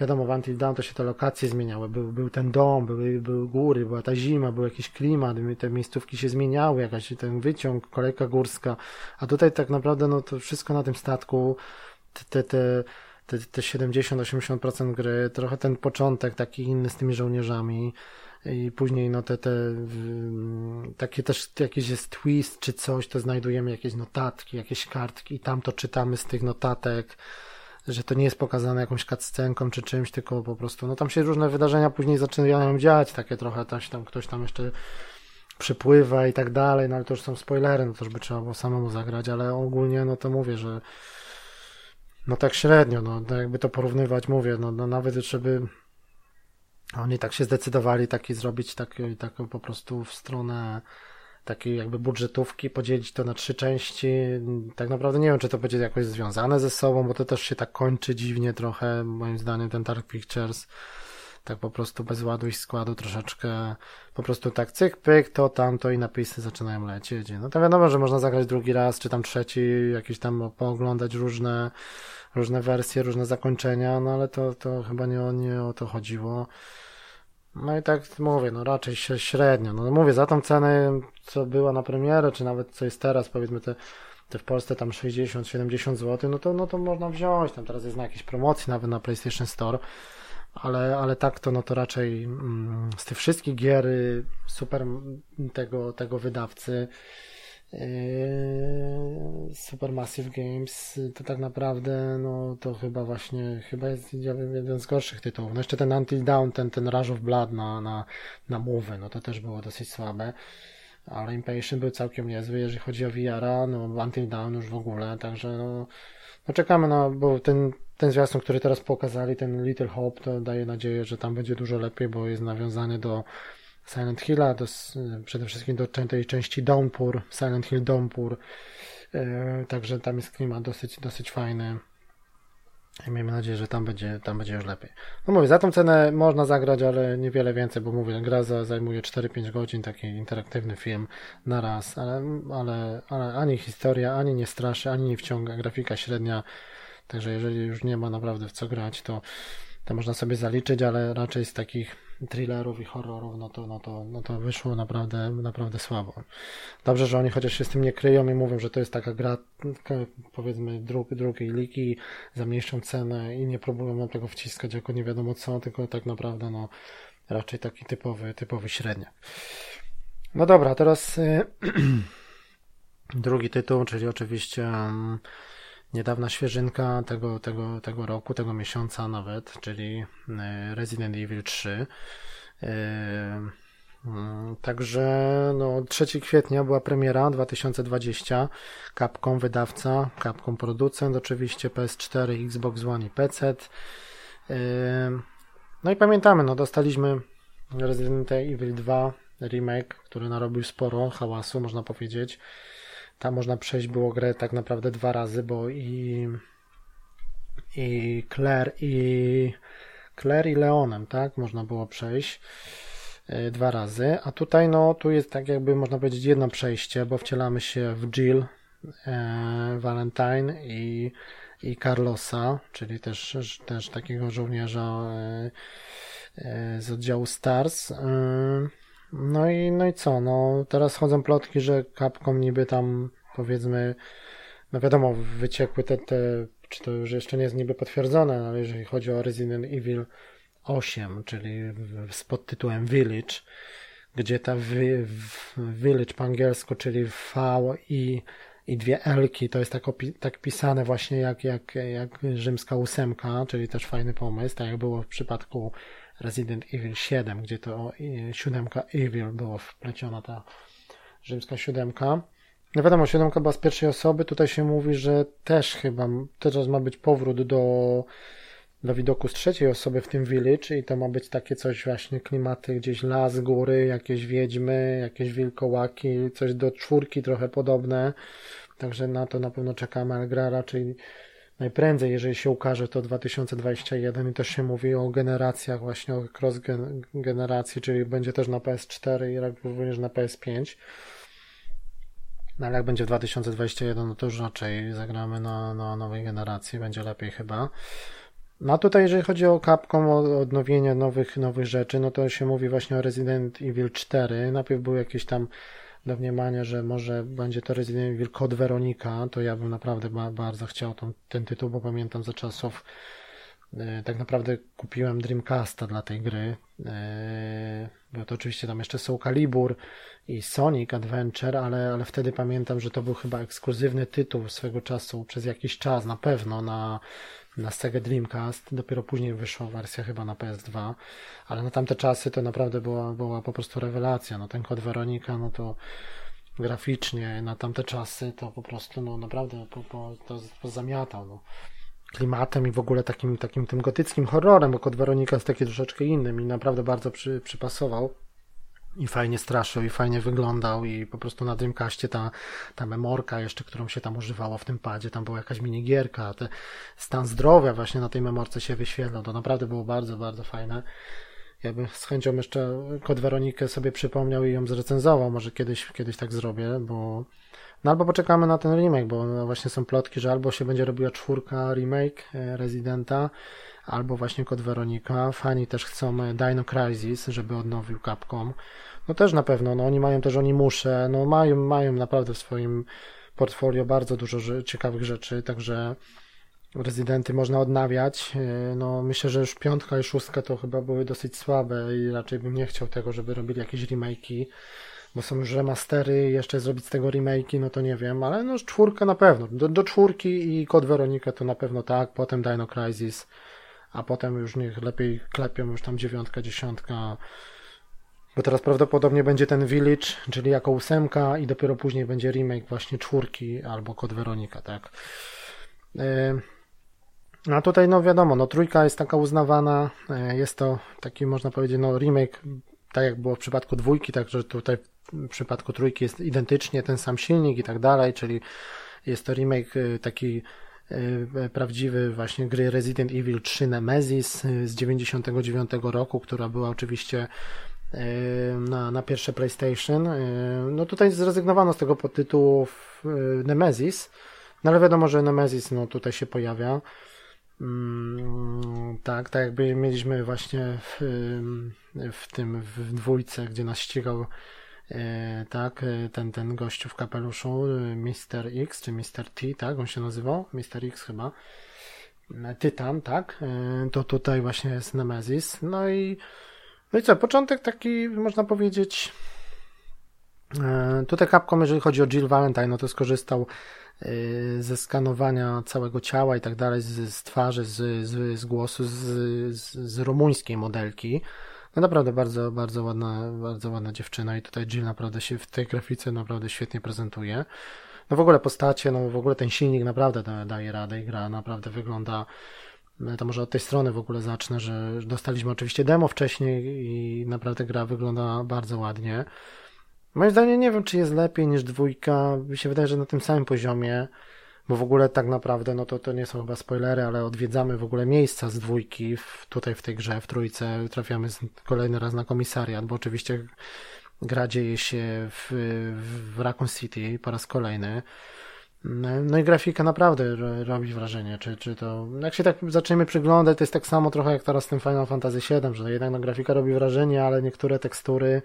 wiadomo, w Until Dawn to się te lokacje zmieniały. Był, był ten dom, były, były góry, była ta zima, był jakiś klimat, te miejscówki się zmieniały, jakaś ten wyciąg, kolejka górska. A tutaj tak naprawdę, no to wszystko na tym statku, te, te, te, te 70-80% gry, trochę ten początek taki inny z tymi żołnierzami i później no te, te takie też jakiś jest twist czy coś, to znajdujemy jakieś notatki, jakieś kartki i tam to czytamy z tych notatek że to nie jest pokazane jakąś cutscenką czy czymś, tylko po prostu, no tam się różne wydarzenia później zaczynają dziać, takie trochę też tam ktoś tam jeszcze przypływa i tak dalej, no ale to już są spoilery, no to już by trzeba było samemu zagrać, ale ogólnie no to mówię, że no tak średnio, no, no jakby to porównywać, mówię, no, no nawet żeby oni tak się zdecydowali taki zrobić, taki, tak po prostu w stronę takiej jakby budżetówki, podzielić to na trzy części. Tak naprawdę nie wiem, czy to będzie jakoś związane ze sobą, bo to też się tak kończy dziwnie trochę, moim zdaniem, ten Dark Pictures. Tak po prostu bez ładu i składu troszeczkę, po prostu tak cyk, pyk, to, tamto i napisy zaczynają lecieć. No to wiadomo, że można zagrać drugi raz, czy tam trzeci, jakieś tam pooglądać różne, różne wersje, różne zakończenia, no ale to, to chyba nie, nie o to chodziło. No i tak mówię, no raczej średnio. No mówię, za tą cenę, co była na premierę, czy nawet co jest teraz, powiedzmy te, te w Polsce tam 60-70 zł, no to, no to można wziąć. Tam teraz jest na jakieś promocji, nawet na PlayStation Store. Ale, ale tak to, no to raczej mm, z tych wszystkich gier y, super tego, tego wydawcy Supermassive Games to tak naprawdę no to chyba właśnie chyba jest jeden z gorszych tytułów. No jeszcze ten Until Dawn, ten, ten Rush of Blood na, na, na Move, no to też było dosyć słabe. Ale Impatient był całkiem niezły, jeżeli chodzi o VR-a, no Until Dawn już w ogóle, także no, no czekamy na, bo ten, ten zwiastun, który teraz pokazali, ten Little Hope, to daje nadzieję, że tam będzie dużo lepiej, bo jest nawiązany do Silent Hilla, do, przede wszystkim do tej części Downpour, Silent Hill Downpour. E, także tam jest klimat dosyć, dosyć fajny. I miejmy nadzieję, że tam będzie, tam będzie już lepiej. No mówię, za tą cenę można zagrać, ale niewiele więcej, bo mówię, gra za, zajmuje 4-5 godzin, taki interaktywny film na raz, ale, ale, ale ani historia, ani nie straszy, ani nie wciąga, grafika średnia, także jeżeli już nie ma naprawdę w co grać, to, to można sobie zaliczyć, ale raczej z takich thrillerów i horrorów, no to, no to, no to wyszło naprawdę, naprawdę słabo. Dobrze, że oni chociaż się z tym nie kryją i mówią, że to jest taka gra, powiedzmy, drug, drugiej ligi za mniejszą cenę i nie próbują nam tego wciskać jako nie wiadomo co, tylko tak naprawdę, no, raczej taki typowy, typowy średniak. No dobra, teraz y, drugi tytuł, czyli oczywiście um, niedawna świeżynka tego, tego, tego roku, tego miesiąca nawet, czyli e, Resident Evil 3. E, mm, także no, 3 kwietnia była premiera 2020. Capcom wydawca, Capcom producent, oczywiście PS4, Xbox One i PC. E, no i pamiętamy, no dostaliśmy Resident Evil 2 remake, który narobił sporo hałasu, można powiedzieć. Tam można przejść było grę tak naprawdę dwa razy, bo i i Claire i Claire i Leonem, tak? Można było przejść e, dwa razy, a tutaj no tu jest tak jakby można powiedzieć jedno przejście, bo wcielamy się w Jill, e, Valentine i, i Carlosa, czyli też, też takiego żołnierza e, e, z oddziału Stars. E, no i, no i co? No, teraz chodzą plotki, że Capcom niby tam powiedzmy, no wiadomo, wyciekły te, te czy to już jeszcze nie jest niby potwierdzone, ale jeżeli chodzi o Resident Evil 8, czyli z podtytułem Village, gdzie ta wi, Village po angielsku, czyli V i, i dwie Elki, to jest tak, opi, tak pisane właśnie jak, jak, jak rzymska ósemka, czyli też fajny pomysł, tak jak było w przypadku Resident Evil 7, gdzie to siódemka Evil było wpleciona ta rzymska siódemka. No wiadomo, siódemka była z pierwszej osoby, tutaj się mówi, że też chyba teraz ma być powrót do, do widoku z trzeciej osoby w tym village i to ma być takie coś właśnie klimaty gdzieś las, góry, jakieś wiedźmy, jakieś wilkołaki, coś do czwórki trochę podobne. Także na to na pewno czekamy, ale gra raczej najprędzej, jeżeli się ukaże, to 2021 i też się mówi o generacjach, właśnie o cross generacji, czyli będzie też na PS4 i również na PS5. No ale jak będzie w 2021, no to już raczej zagramy na, na nowej generacji, będzie lepiej chyba. No a tutaj, jeżeli chodzi o Capcom, o odnowienie nowych, nowych rzeczy, no to się mówi właśnie o Resident Evil 4. Najpierw były jakieś tam domniemania, że może będzie to Resident Evil Code Veronica, to ja bym naprawdę ba bardzo chciał ten, ten tytuł, bo pamiętam za czasów E, tak naprawdę kupiłem Dreamcasta dla tej gry. E, bo to oczywiście tam jeszcze są Calibur i Sonic Adventure, ale, ale wtedy pamiętam, że to był chyba ekskluzywny tytuł swego czasu przez jakiś czas na pewno na, na Sega Dreamcast. Dopiero później wyszła wersja chyba na PS2, ale na tamte czasy to naprawdę była, była po prostu rewelacja. No ten kod Weronika, no to graficznie na tamte czasy to po prostu no naprawdę po, po, to, to zamiatał. No klimatem i w ogóle takim, takim tym gotyckim horrorem, bo Kod Weronika jest taki troszeczkę innym i naprawdę bardzo przy, przypasował i fajnie straszył i fajnie wyglądał i po prostu na Dreamcastie ta, ta memorka jeszcze, którą się tam używało w tym padzie, tam była jakaś minigierka, te, stan zdrowia właśnie na tej memorce się wyświetlał, to naprawdę było bardzo, bardzo fajne. Ja bym z chęcią jeszcze Kod Weronikę sobie przypomniał i ją zrecenzował, może kiedyś, kiedyś tak zrobię, bo no albo poczekamy na ten remake, bo no właśnie są plotki, że albo się będzie robiła czwórka remake e, Residenta, albo właśnie Kod Weronika. Fani też chcą e, Dino Crisis, żeby odnowił Capcom. No też na pewno, no oni mają też, oni muszę, no mają, mają naprawdę w swoim portfolio bardzo dużo ciekawych rzeczy, także rezydenty można odnawiać. E, no myślę, że już piątka i szóstka to chyba były dosyć słabe i raczej bym nie chciał tego, żeby robili jakieś remake'i bo są już remastery, jeszcze zrobić z tego remake'i, no to nie wiem, ale no czwórka na pewno. Do, do czwórki i Kod Weronika to na pewno tak, potem Dino Crisis, a potem już niech lepiej klepią już tam dziewiątka, dziesiątka, bo teraz prawdopodobnie będzie ten Village, czyli jako ósemka i dopiero później będzie remake właśnie czwórki albo Kod Weronika, tak. A tutaj no wiadomo, no trójka jest taka uznawana, yy, jest to taki można powiedzieć no remake tak jak było w przypadku dwójki, także tutaj w przypadku trójki jest identycznie ten sam silnik i tak dalej, czyli jest to remake y, taki prawdziwy właśnie gry Resident Evil 3 Nemesis z 99 roku, która była oczywiście na, na pierwsze PlayStation. No tutaj zrezygnowano z tego podtytułu Nemesis, no ale wiadomo, że Nemesis no tutaj się pojawia. Mm, tak, tak jakby mieliśmy właśnie w, w tym w dwójce, gdzie nas ścigał e, tak, e, ten, ten gościu w kapeluszu, e, Mr. X, czy Mr. T, tak, on się nazywał, Mr. X chyba, Tytan, tak, to tutaj właśnie jest Nemesis, no i no i co, początek taki, można powiedzieć, tutaj Capcom, jeżeli chodzi o Jill Valentine, no to skorzystał ze skanowania całego ciała i tak dalej, z, z twarzy, z, z, z głosu, z, z, z rumuńskiej modelki, no naprawdę bardzo, bardzo ładna, bardzo ładna dziewczyna i tutaj Jill naprawdę się w tej grafice naprawdę świetnie prezentuje. No w ogóle postacie, no w ogóle ten silnik naprawdę da, daje radę i gra naprawdę wygląda to może od tej strony w ogóle zacznę, że dostaliśmy oczywiście demo wcześniej i naprawdę gra wygląda bardzo ładnie. Moim zdaniem nie wiem, czy jest lepiej niż dwójka. Mi się wydaje, że na tym samym poziomie, bo w ogóle tak naprawdę, no to, to nie są chyba spoilery, ale odwiedzamy w ogóle miejsca z dwójki w, tutaj w tej grze, w trójce. Trafiamy z, kolejny raz na komisariat, bo oczywiście gra dzieje się w, w Raccoon City po raz kolejny. No i grafika naprawdę robi wrażenie, czy, czy to, jak się tak zaczniemy przyglądać, to jest tak samo trochę jak teraz z tym Final Fantasy VII, że jednak no, grafika robi wrażenie, ale niektóre tekstury,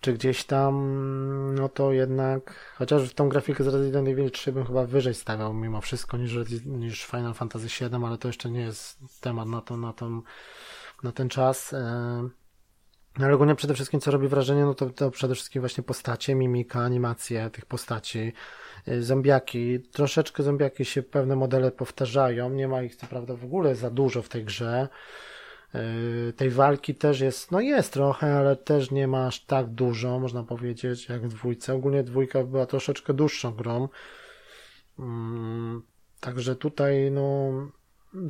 czy gdzieś tam, no to jednak, chociaż tą grafikę z Resident Evil 3 bym chyba wyżej stawiał mimo wszystko niż, niż Final Fantasy VII, ale to jeszcze nie jest temat na, to, na, tą, na ten czas. E, no ale ogólnie przede wszystkim co robi wrażenie, no to, to przede wszystkim właśnie postacie, mimika, animacje tych postaci, zombiaki. Troszeczkę zombiaki się pewne modele powtarzają, nie ma ich co prawda w ogóle za dużo w tej grze. Y, tej walki też jest, no jest trochę, ale też nie ma aż tak dużo, można powiedzieć, jak w dwójce. Ogólnie dwójka była troszeczkę dłuższą grą. Mm, także tutaj, no,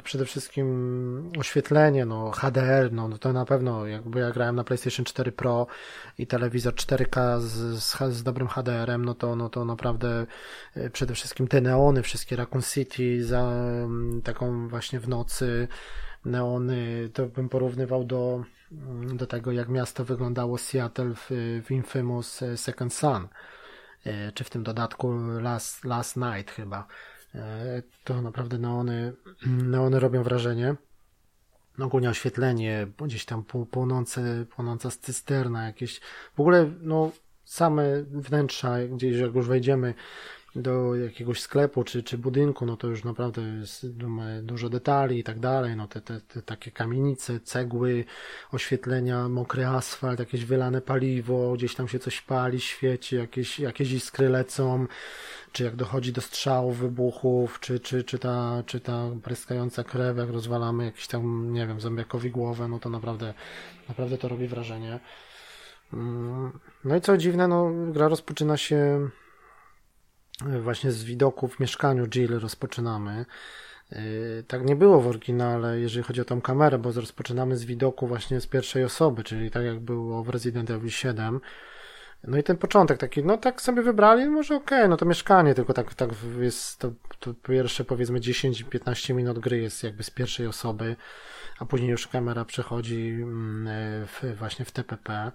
przede wszystkim oświetlenie, no HDR, no, no to na pewno, jakby ja grałem na PlayStation 4 Pro i telewizor 4K z, z, z dobrym HDR-em, no to, no to naprawdę e, przede wszystkim te neony, wszystkie Raccoon City za taką właśnie w nocy, neony, to bym porównywał do, do tego, jak miasto wyglądało Seattle w, w Infamous e, Second Sun, e, czy w tym dodatku Last, Last Night chyba to naprawdę neony, neony robią wrażenie. Ogólnie oświetlenie, gdzieś tam płonące, płonąca cysterna, jakieś, w ogóle, no, same wnętrza, gdzieś jak już wejdziemy do jakiegoś sklepu czy, czy budynku, no to już naprawdę jest dużo detali i tak dalej, no te, te, te takie kamienice, cegły, oświetlenia, mokry asfalt, jakieś wylane paliwo, gdzieś tam się coś pali, świeci, jakieś, jakieś iskry lecą, czy jak dochodzi do strzałów, wybuchów, czy, czy, czy, ta, czy ta pryskająca krew, jak rozwalamy jakiś tam, nie wiem, zombiakowi głowę, no to naprawdę, naprawdę to robi wrażenie. Mm, no i co dziwne, no gra rozpoczyna się właśnie z widoku w mieszkaniu Jill rozpoczynamy. Y, tak nie było w oryginale, jeżeli chodzi o tą kamerę, bo rozpoczynamy z widoku właśnie z pierwszej osoby, czyli tak jak było w Resident Evil 7. No i ten początek taki, no tak sobie wybrali, może okej, okay, no to mieszkanie, tylko tak, tak jest, to, to pierwsze powiedzmy 10-15 minut gry jest jakby z pierwszej osoby, a później już kamera przechodzi mm, w, właśnie w TPP.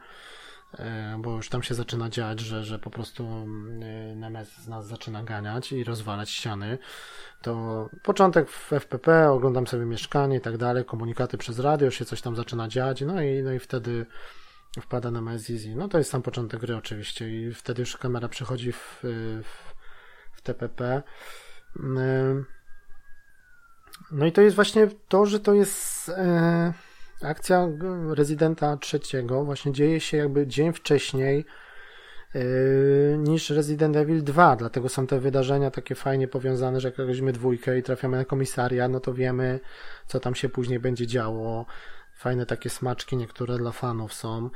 E, bo już tam się zaczyna dziać, że, że po prostu e, Nemesis nas zaczyna ganiać i rozwalać ściany, to początek w FPP, oglądam sobie mieszkanie i tak dalej, komunikaty przez radio, się coś tam zaczyna dziać, no i, no i wtedy wpada Nemesis i no to jest sam początek gry oczywiście i wtedy już kamera przechodzi w, w, w TPP. E, no i to jest właśnie to, że to jest akcja rezydenta trzeciego właśnie dzieje się jakby dzień wcześniej yy, niż Resident Evil 2, dlatego są te wydarzenia takie fajnie powiązane, że jak weźmiemy dwójkę i trafiamy na komisaria, no to wiemy, co tam się później będzie działo. Fajne takie smaczki niektóre dla fanów są.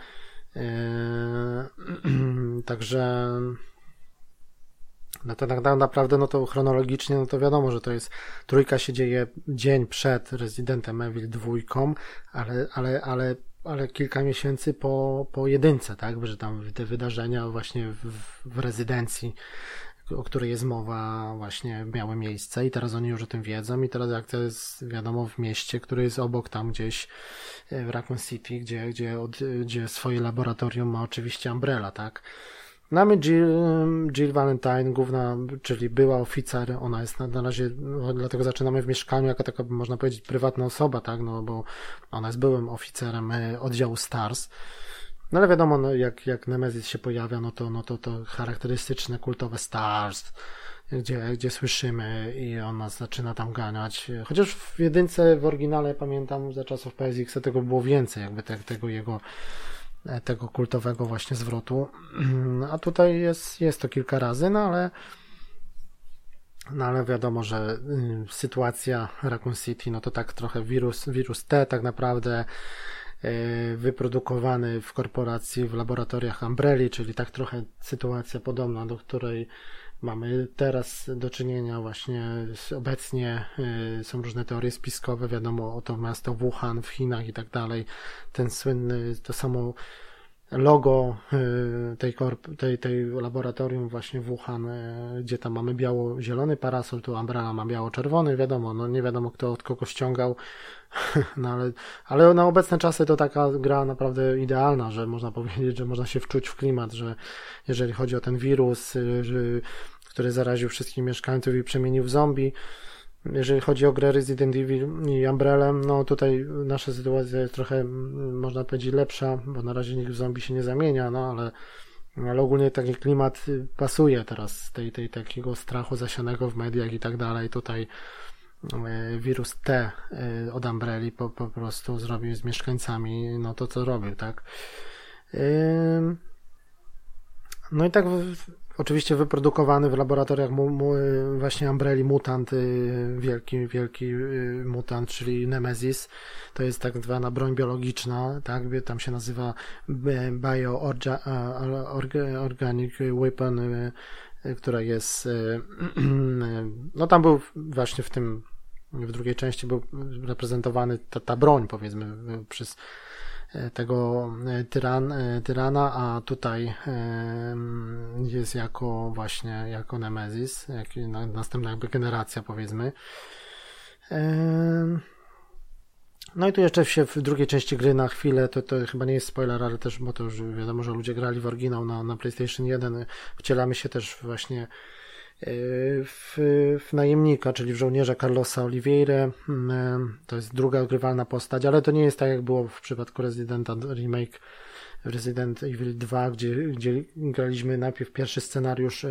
Yy, także no to tak naprawdę, no to chronologicznie, no to wiadomo, że to jest, trójka się dzieje dzień przed Residentem Evil dwójką, ale, ale, ale, ale kilka miesięcy po, po jedynce, tak, że tam te wydarzenia właśnie w, w rezydencji, o której jest mowa, właśnie miały miejsce i teraz oni już o tym wiedzą i teraz akcja jest, wiadomo, w mieście, które jest obok tam gdzieś e, w Raccoon City, gdzie, gdzie, od, gdzie swoje laboratorium ma oczywiście Umbrella, tak, Mamy Jill, Jill Valentine, główna, czyli była oficer, ona jest na, na razie, no, dlatego zaczynamy w mieszkaniu jako taka, można powiedzieć, prywatna osoba, tak, no bo ona jest byłym oficerem e, oddziału STARS. No ale wiadomo, no, jak, jak Nemesis się pojawia, no to, no to, to charakterystyczne, kultowe STARS, gdzie, gdzie słyszymy i on nas zaczyna tam ganiać. Chociaż w jedynce, w oryginale pamiętam, za czasów PSX tego było więcej, jakby te, tego jego tego kultowego właśnie zwrotu. A tutaj jest, jest to kilka razy, no ale no ale wiadomo, że y, sytuacja Raccoon City, no to tak trochę wirus, wirus T tak naprawdę y, wyprodukowany w korporacji w laboratoriach Umbrelli, czyli tak trochę sytuacja podobna, do której Mamy teraz do czynienia właśnie obecnie y, są różne teorie spiskowe, wiadomo o to miasto Wuhan w Chinach i tak dalej. Ten słynny, to samo logo y, tej, tej, tej laboratorium właśnie w Wuhan, y, gdzie tam mamy biało-zielony parasol, tu Umbrella ma biało-czerwony, wiadomo, no nie wiadomo kto od kogo ściągał, no ale, ale na obecne czasy to taka gra naprawdę idealna, że można powiedzieć, że można się wczuć w klimat, że jeżeli chodzi o ten wirus, y, który zaraził wszystkich mieszkańców i przemienił w zombie, jeżeli chodzi o grę Resident Evil i Umbrella, no tutaj nasza sytuacja jest trochę, można powiedzieć, lepsza, bo na razie nikt w zombie się nie zamienia, no ale, ale ogólnie taki klimat pasuje teraz tej, tej takiego strachu zasianego w mediach i tak dalej. Tutaj e, wirus T e, od Umbrelli po, po prostu zrobił z mieszkańcami no to, co robił, tak. No i tak Oczywiście wyprodukowany w laboratoriach mu, mu, właśnie Umbrelli mutant, y, wielki, wielki y, mutant, czyli Nemesis. To jest tak zwana broń biologiczna, tak? Tam się nazywa Bio-Organic Weapon, y, która jest, no tam był właśnie w tym, w drugiej części był reprezentowany ta, ta broń, powiedzmy, przez tego e, tyran, e, tyrana, a tutaj jest jako właśnie jako Nemesis, jak następna jakby generacja powiedzmy. No i tu jeszcze się w drugiej części gry na chwilę, to, to chyba nie jest spoiler, ale też, bo to już wiadomo, że ludzie grali w oryginał na, na PlayStation 1, wcielamy się też właśnie w, w najemnika, czyli w żołnierza Carlosa Oliveira. Mm, to jest druga grywalna postać, ale to nie jest tak jak było w przypadku Residenta remake Resident Evil 2, gdzie, gdzie graliśmy najpierw pierwszy scenariusz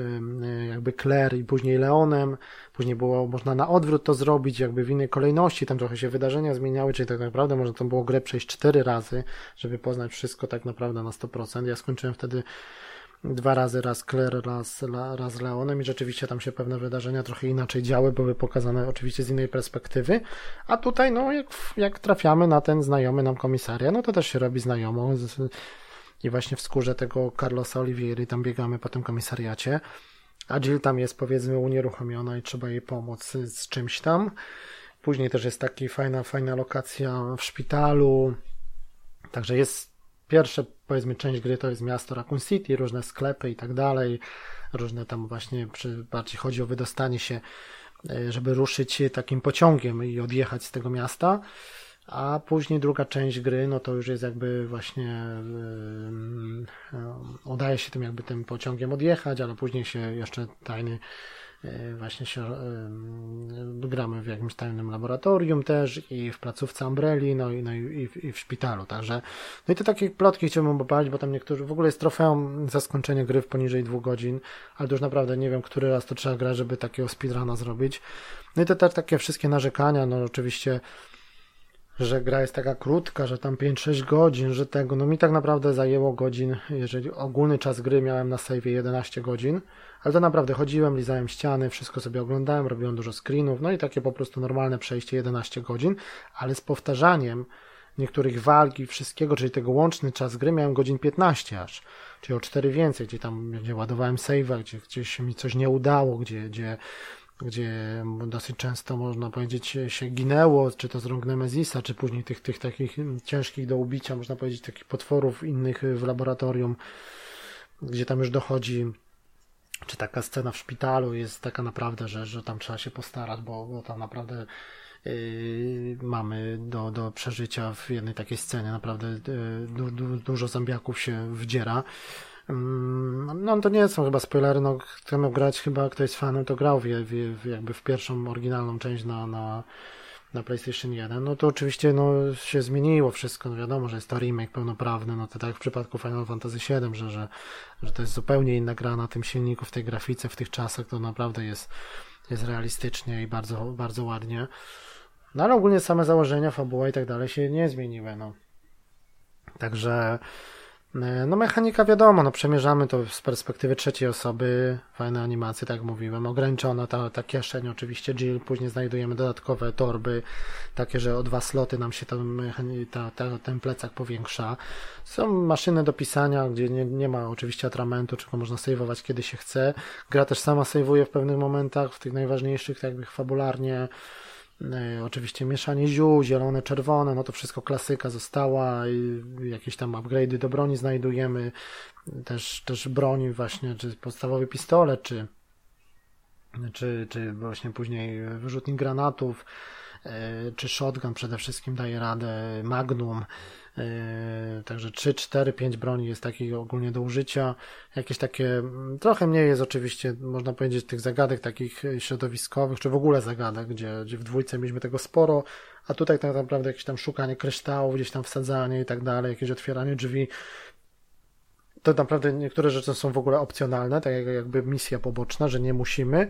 jakby Claire i później Leonem, później było można na odwrót to zrobić, jakby w innej kolejności, tam trochę się wydarzenia zmieniały, czyli tak naprawdę można to było grę przejść cztery razy, żeby poznać wszystko tak naprawdę na 100%. Ja skończyłem wtedy dwa razy, raz Claire, raz, raz Leonem i rzeczywiście tam się pewne wydarzenia trochę inaczej działy, były pokazane oczywiście z innej perspektywy, a tutaj no jak, jak trafiamy na ten znajomy nam komisaria, no to też się robi znajomo i właśnie w skórze tego Carlosa Olivieri tam biegamy po tym komisariacie, a Jill tam jest powiedzmy unieruchomiona i trzeba jej pomóc z czymś tam. Później też jest taka fajna, fajna lokacja w szpitalu, także jest pierwsze, powiedzmy, część gry to jest miasto Raccoon City, różne sklepy i tak dalej, różne tam właśnie, przy, bardziej chodzi o wydostanie się, e, żeby ruszyć takim pociągiem i odjechać z tego miasta, a później druga część gry, no to już jest jakby właśnie yy, udaje się tym jakby tym pociągiem odjechać, ale później się jeszcze tajny właśnie się e, gramy w jakimś tajnym laboratorium też i w placówce Umbrelli, no i, no i, w, i w szpitalu, także no i to takie plotki chciałbym poprawić, bo tam niektórzy, w ogóle jest trofeum za skończenie gry w poniżej dwóch godzin, ale to już naprawdę nie wiem, który raz to trzeba grać, żeby takiego speedruna zrobić. No i to też takie wszystkie narzekania, no oczywiście że gra jest taka krótka, że tam 5-6 godzin, że tego, no mi tak naprawdę zajęło godzin, jeżeli ogólny czas gry miałem na save 11 godzin, ale to naprawdę chodziłem, lizałem ściany, wszystko sobie oglądałem, robiłem dużo screenów, no i takie po prostu normalne przejście 11 godzin, ale z powtarzaniem niektórych walk i wszystkiego, czyli tego łączny czas gry miałem godzin 15 aż, czyli o 4 więcej, gdzie tam gdzie ładowałem save'a, gdzie gdzieś mi coś nie udało, gdzie, gdzie gdzie dosyć często można powiedzieć się ginęło, czy to z rąk Nemezisa, czy później tych, tych takich ciężkich do ubicia, można powiedzieć, takich potworów innych w laboratorium, gdzie tam już dochodzi czy taka scena w szpitalu jest taka naprawdę, że, że tam trzeba się postarać, bo, bo tam naprawdę yy, mamy do, do przeżycia w jednej takiej scenie naprawdę yy, du, du, dużo zombiaków się wdziera. Yy, no to nie są chyba spoilery, no miał grać chyba, kto jest fanem, to grał w, w, jakby w pierwszą oryginalną część na, na na PlayStation 1, no to oczywiście no, się zmieniło wszystko. No wiadomo, że jest to remake pełnoprawny, no to tak w przypadku Final Fantasy VII, że, że, że to jest zupełnie inna gra na tym silniku, w tej grafice, w tych czasach, to naprawdę jest, jest realistycznie i bardzo, bardzo ładnie. No ale ogólnie same założenia, fabuła i tak dalej się nie zmieniły, no. Także no mechanika wiadomo, no przemierzamy to z perspektywy trzeciej osoby, fajne animacje, tak jak mówiłem, ograniczona ta, ta kieszeń, oczywiście Jill, później znajdujemy dodatkowe torby, takie, że o dwa sloty nam się ten, ta, ta, ten plecak powiększa. Są maszyny do pisania, gdzie nie, nie ma oczywiście atramentu, tylko można saveować kiedy się chce. Gra też sama saveuje w pewnych momentach, w tych najważniejszych, tak jakby fabularnie, Oczywiście mieszanie ziół, zielone, czerwone, no to wszystko klasyka została, jakieś tam upgrade'y do broni znajdujemy, też, też broni właśnie, czy podstawowy pistolet, czy, czy, czy właśnie później wyrzutnik granatów, czy shotgun przede wszystkim daje radę, magnum, także 3, 4, 5 broni jest takich ogólnie do użycia. Jakieś takie, mm, trochę mniej jest oczywiście, można powiedzieć, tych zagadek takich środowiskowych, czy w ogóle zagadek, gdzie, gdzie w dwójce mieliśmy tego sporo, a tutaj tak naprawdę jakieś tam szukanie kryształów, gdzieś tam wsadzanie i tak dalej, jakieś otwieranie drzwi. To naprawdę niektóre rzeczy są w ogóle opcjonalne, tak jak jakby misja poboczna, że nie musimy,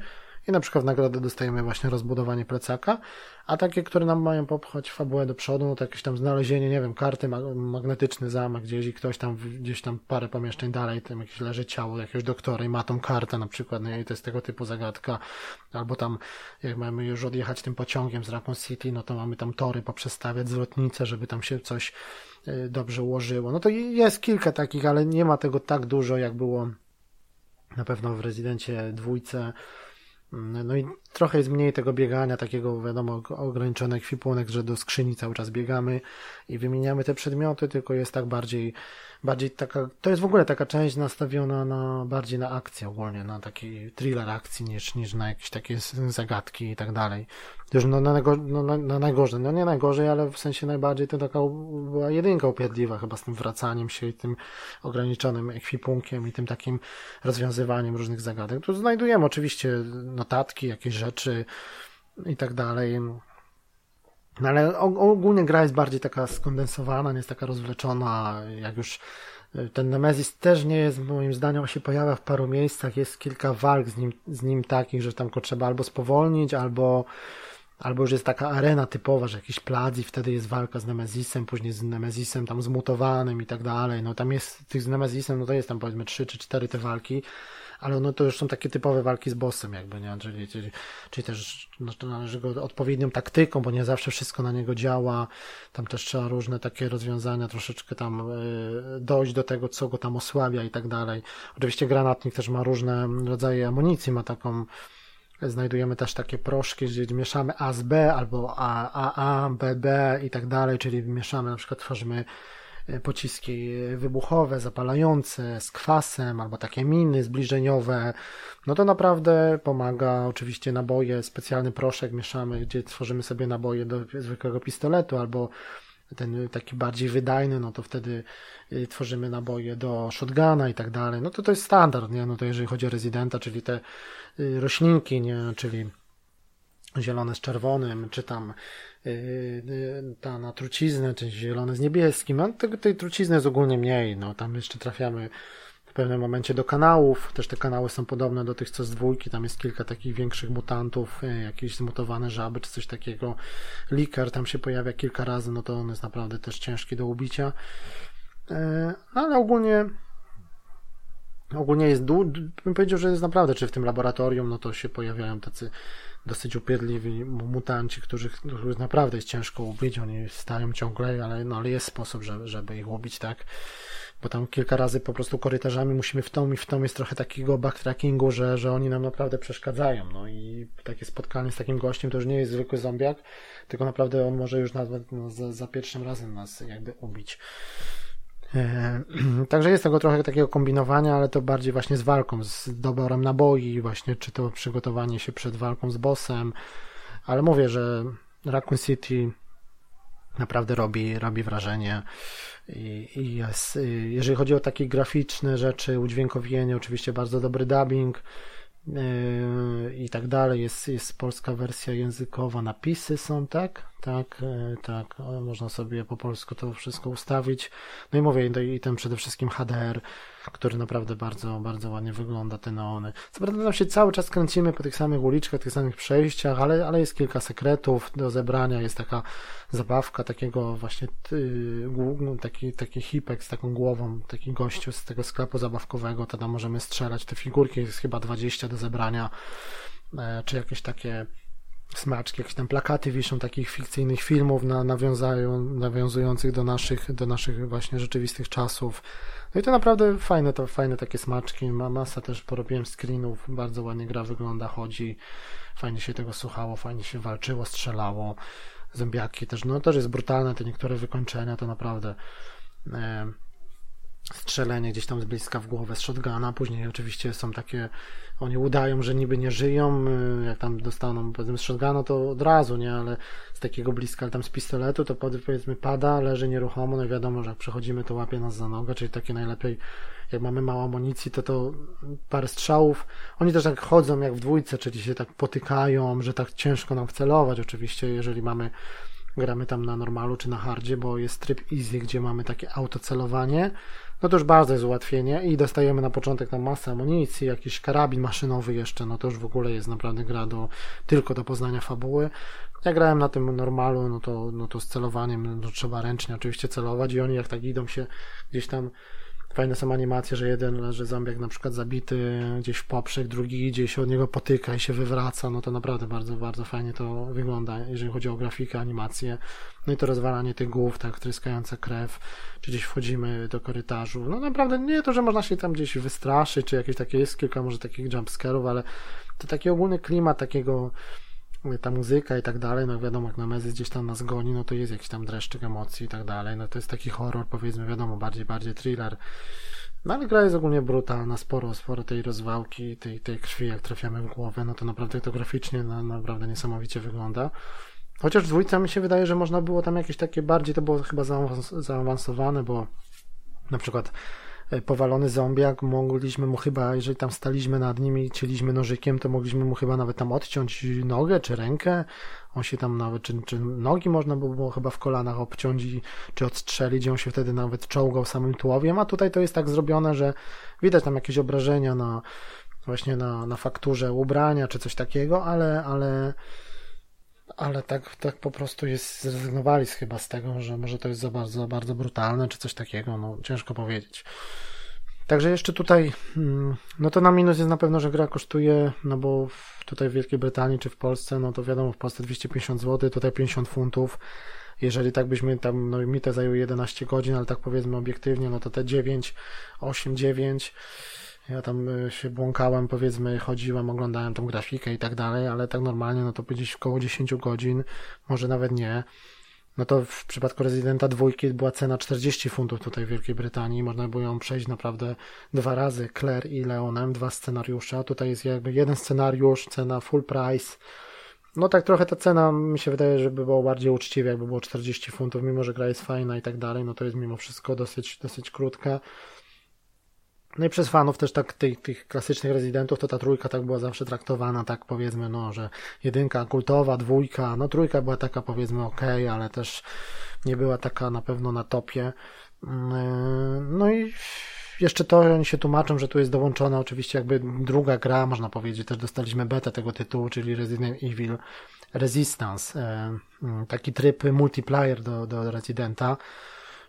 i na przykład w nagrodę dostajemy właśnie rozbudowanie plecaka, a takie, które nam mają popchać fabułę do przodu, no to jakieś tam znalezienie, nie wiem, karty, magnetyczny zamek gdzieś i ktoś tam, gdzieś tam parę pomieszczeń dalej, tam jakieś leży ciało jakiegoś doktora i ma tą kartę na przykład, no i to jest tego typu zagadka, albo tam, jak mamy już odjechać tym pociągiem z Raccoon City, no to mamy tam tory poprzestawiać, zwrotnice, żeby tam się coś y, dobrze ułożyło. No to jest kilka takich, ale nie ma tego tak dużo, jak było na pewno w Rezydencie dwójce, no i trochę jest mniej tego biegania, takiego wiadomo, ograniczony ekwipunek, że do skrzyni cały czas biegamy i wymieniamy te przedmioty, tylko jest tak bardziej bardziej taka, to jest w ogóle taka część nastawiona na, bardziej na akcję ogólnie, na taki thriller akcji niż, niż na jakieś takie zagadki i tak dalej. Już no, na, najgo, no, na, na najgorzej, no nie najgorzej, ale w sensie najbardziej to taka była jedynka upierdliwa chyba z tym wracaniem się i tym ograniczonym ekwipunkiem i tym takim rozwiązywaniem różnych zagadek. Tu znajdujemy oczywiście notatki, jakieś rzeczy i tak dalej. No ale ogólnie gra jest bardziej taka skondensowana, nie jest taka rozwleczona, jak już e, ten Nemesis też nie jest, moim zdaniem, on się pojawia w paru miejscach, jest kilka walk z nim, z nim takich, że tam go trzeba albo spowolnić, albo, albo już jest taka arena typowa, że jakiś plac i wtedy jest walka z Nemezisem, później z Nemezisem tam zmutowanym i tak dalej, no tam jest tych z Nemezisem, no to jest tam powiedzmy trzy czy cztery te walki, ale no to już są takie typowe walki z bossem jakby, nie? Czyli, czyli, czyli też no, należy go odpowiednią taktyką, bo nie zawsze wszystko na niego działa, tam też trzeba różne takie rozwiązania troszeczkę tam y, dojść do tego, co go tam osłabia i tak dalej. Oczywiście granatnik też ma różne rodzaje amunicji, ma taką Znajdujemy też takie proszki, gdzie mieszamy A z B albo A, A, A, B, B i tak dalej, czyli mieszamy, na przykład tworzymy pociski wybuchowe, zapalające, z kwasem, albo takie miny zbliżeniowe, no to naprawdę pomaga. Oczywiście naboje, specjalny proszek mieszamy, gdzie tworzymy sobie naboje do zwykłego pistoletu, albo ten taki bardziej wydajny, no to wtedy y, tworzymy naboje do shotguna i tak dalej. No to to jest standard, nie? No to jeżeli chodzi o rezydenta, czyli te y, roślinki, nie? Czyli zielone z czerwonym, czy tam yy, yy, ta na truciznę, czy zielone z niebieskim. No, tej, tej trucizny jest ogólnie mniej. No, tam jeszcze trafiamy w pewnym momencie do kanałów. Też te kanały są podobne do tych co z dwójki. Tam jest kilka takich większych mutantów, yy, jakieś zmutowane żaby, czy coś takiego. Liker tam się pojawia kilka razy, no to on jest naprawdę też ciężki do ubicia. No, ale ogólnie ogólnie jest, bym powiedział, że jest naprawdę, czy w tym laboratorium, no to się pojawiają tacy dosyć upierdliwi mutanci, których, których naprawdę jest ciężko ubić, oni stają ciągle, ale, no, ale jest sposób, żeby, żeby ich ubić, tak? Bo tam kilka razy po prostu korytarzami musimy w tą i w tą jest trochę takiego backtrackingu, że, że oni nam naprawdę przeszkadzają, no i takie spotkanie z takim gościem to już nie jest zwykły zombiak, tylko naprawdę on może już nawet no, za, za pierwszym razem nas jakby ubić. E, także jest tego trochę takiego kombinowania, ale to bardziej właśnie z walką, z doborem naboi, właśnie czy to przygotowanie się przed walką z bossem. Ale mówię, że Raccoon City naprawdę robi, robi wrażenie. I, i jest, jeżeli chodzi o takie graficzne rzeczy, udźwiękowienie, oczywiście bardzo dobry dubbing i tak dalej. Jest, jest polska wersja językowa, napisy są, tak? tak, e, tak, można sobie po polsku to wszystko ustawić. No i mówię, i ten przede wszystkim HDR, który naprawdę bardzo, bardzo ładnie wygląda, te neony. Co prawda tam się cały czas kręcimy po tych samych uliczkach, tych samych przejściach, ale, ale jest kilka sekretów do zebrania, jest taka zabawka takiego właśnie no, taki, taki hipek z taką głową, taki gościu z tego sklepu zabawkowego, to tam możemy strzelać, te figurki jest chyba 20 do zebrania, e, czy jakieś takie smaczki, jakieś tam plakaty wiszą takich fikcyjnych filmów na, nawiązają, nawiązujących do naszych, do naszych właśnie rzeczywistych czasów. No i to naprawdę fajne, to fajne takie smaczki, ma masa też porobiłem screenów, bardzo ładnie gra wygląda, chodzi, fajnie się tego słuchało, fajnie się walczyło, strzelało, zębiaki też, no też jest brutalne, te niektóre wykończenia to naprawdę e, strzelenie gdzieś tam z bliska w głowę z shotguna, później oczywiście są takie, oni udają, że niby nie żyją, y, jak tam dostaną powiedzmy z shotguna to od razu, nie, ale z takiego bliska, ale tam z pistoletu to powiedzmy pada, leży nieruchomo, no i wiadomo, że jak przechodzimy to łapie nas za nogę, czyli takie najlepiej jak mamy mało amunicji, to to parę strzałów. Oni też tak chodzą jak w dwójce, czyli się tak potykają, że tak ciężko nam wcelować. Oczywiście, jeżeli mamy gramy tam na normalu czy na hardzie, bo jest tryb easy, gdzie mamy takie autocelowanie, no to już bardzo jest ułatwienie i dostajemy na początek tam masę amunicji, jakiś karabin maszynowy jeszcze, no to już w ogóle jest naprawdę gra do, tylko do poznania fabuły. Ja grałem na tym normalu, no to, no to z celowaniem, no trzeba ręcznie oczywiście celować i oni jak tak idą się gdzieś tam Fajne są animacje, że jeden leży zombiak na przykład zabity gdzieś w poprzek, drugi idzie się od niego potyka i się wywraca, no to naprawdę bardzo, bardzo fajnie to wygląda, jeżeli chodzi o grafikę, animację. No i to rozwalanie tych głów, tak, tryskająca krew, czy gdzieś wchodzimy do korytarzu. No naprawdę nie to, że można się tam gdzieś wystraszyć, czy jakieś takie, jest kilka może takich jumpscarów, ale to taki ogólny klimat takiego ta muzyka i tak dalej, no wiadomo, jak Nemezis gdzieś tam nas goni, no to jest jakiś tam dreszczyk emocji i tak dalej, no to jest taki horror, powiedzmy, wiadomo, bardziej, bardziej thriller. No ale gra jest ogólnie brutalna, sporo, sporo tej rozwałki, tej, tej krwi, jak trafiamy w głowę, no to naprawdę to graficznie na, naprawdę niesamowicie wygląda. Chociaż w dwójce mi się wydaje, że można było tam jakieś takie bardziej, to było chyba zaawansowane, bo na przykład powalony zombiak, mogliśmy mu chyba, jeżeli tam staliśmy nad nim i cieliśmy nożykiem, to mogliśmy mu chyba nawet tam odciąć nogę czy rękę. On się tam nawet, czy, czy nogi można by było chyba w kolanach obciąć i, czy odstrzelić, on się wtedy nawet czołgał samym tułowiem, a tutaj to jest tak zrobione, że widać tam jakieś obrażenia na właśnie na, na fakturze ubrania czy coś takiego, ale, ale ale tak, tak po prostu jest, zrezygnowali chyba z tego, że może to jest za bardzo, za bardzo brutalne, czy coś takiego, no ciężko powiedzieć. Także jeszcze tutaj, mm, no to na minus jest na pewno, że gra kosztuje, no bo tutaj w Wielkiej Brytanii czy w Polsce, no to wiadomo, w Polsce 250 zł, tutaj 50 funtów. Jeżeli tak byśmy tam, no mi to zajęło 11 godzin, ale tak powiedzmy obiektywnie, no to te 9, 8, 9 ja tam y, się błąkałem, powiedzmy, chodziłem, oglądałem tą grafikę i tak dalej, ale tak normalnie, no to gdzieś około 10 godzin, może nawet nie. No to w przypadku Residenta dwójki była cena 40 funtów tutaj w Wielkiej Brytanii. Można było ją przejść naprawdę dwa razy, Claire i Leonem, dwa scenariusze. Tutaj jest jakby jeden scenariusz, cena full price. No tak trochę ta cena mi się wydaje, że by było bardziej uczciwie, jakby było 40 funtów, mimo że gra jest fajna i tak dalej, no to jest mimo wszystko dosyć, dosyć krótka. No i przez fanów też tak tych, tych klasycznych rezydentów, to ta trójka tak była zawsze traktowana, tak powiedzmy, no, że jedynka kultowa, dwójka, no trójka była taka powiedzmy ok, ale też nie była taka na pewno na topie. Mm, no i jeszcze to oni się tłumaczą, że tu jest dołączona oczywiście jakby druga gra, można powiedzieć, też dostaliśmy betę tego tytułu, czyli Resident Evil Resistance, e, mm, taki tryb multiplayer do, do Residenta,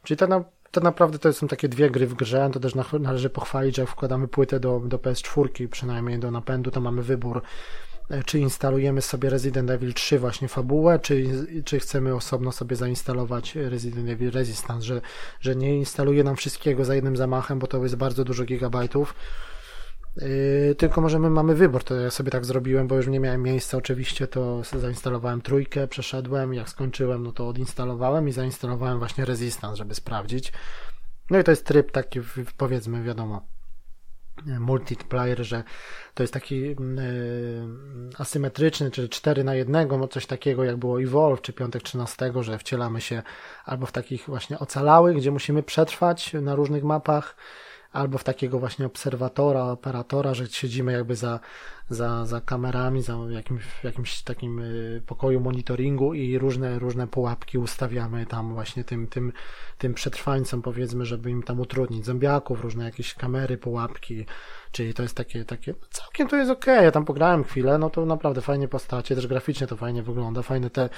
czyli tak na to naprawdę to są takie dwie gry w grze, to też należy pochwalić, że jak wkładamy płytę do, do PS4, przynajmniej do napędu, to mamy wybór, e, czy instalujemy sobie Resident Evil 3 właśnie fabułę, czy, czy chcemy osobno sobie zainstalować Resident Evil Resistance, że, że nie instaluje nam wszystkiego za jednym zamachem, bo to jest bardzo dużo gigabajtów, Yy, tylko możemy mamy wybór, to ja sobie tak zrobiłem, bo już nie miałem miejsca. Oczywiście, to zainstalowałem trójkę, przeszedłem, jak skończyłem, no to odinstalowałem i zainstalowałem właśnie Resistance, żeby sprawdzić. No i to jest tryb taki, powiedzmy, wiadomo, multiplayer, że to jest taki yy, asymetryczny, czyli 4 na 1, no coś takiego jak było Evolve czy Piątek 13, że wcielamy się albo w takich właśnie ocalałych, gdzie musimy przetrwać na różnych mapach, albo w takiego właśnie obserwatora, operatora, że siedzimy jakby za, za, za kamerami, za jakimś, w jakimś takim y, pokoju monitoringu i różne, różne pułapki ustawiamy tam właśnie tym, tym, tym przetrwańcom powiedzmy, żeby im tam utrudnić. Zombiaków, różne jakieś kamery, pułapki, czyli to jest takie, takie całkiem to jest ok, ja tam pograłem chwilę, no to naprawdę fajnie postacie, też graficznie to fajnie wygląda, fajne te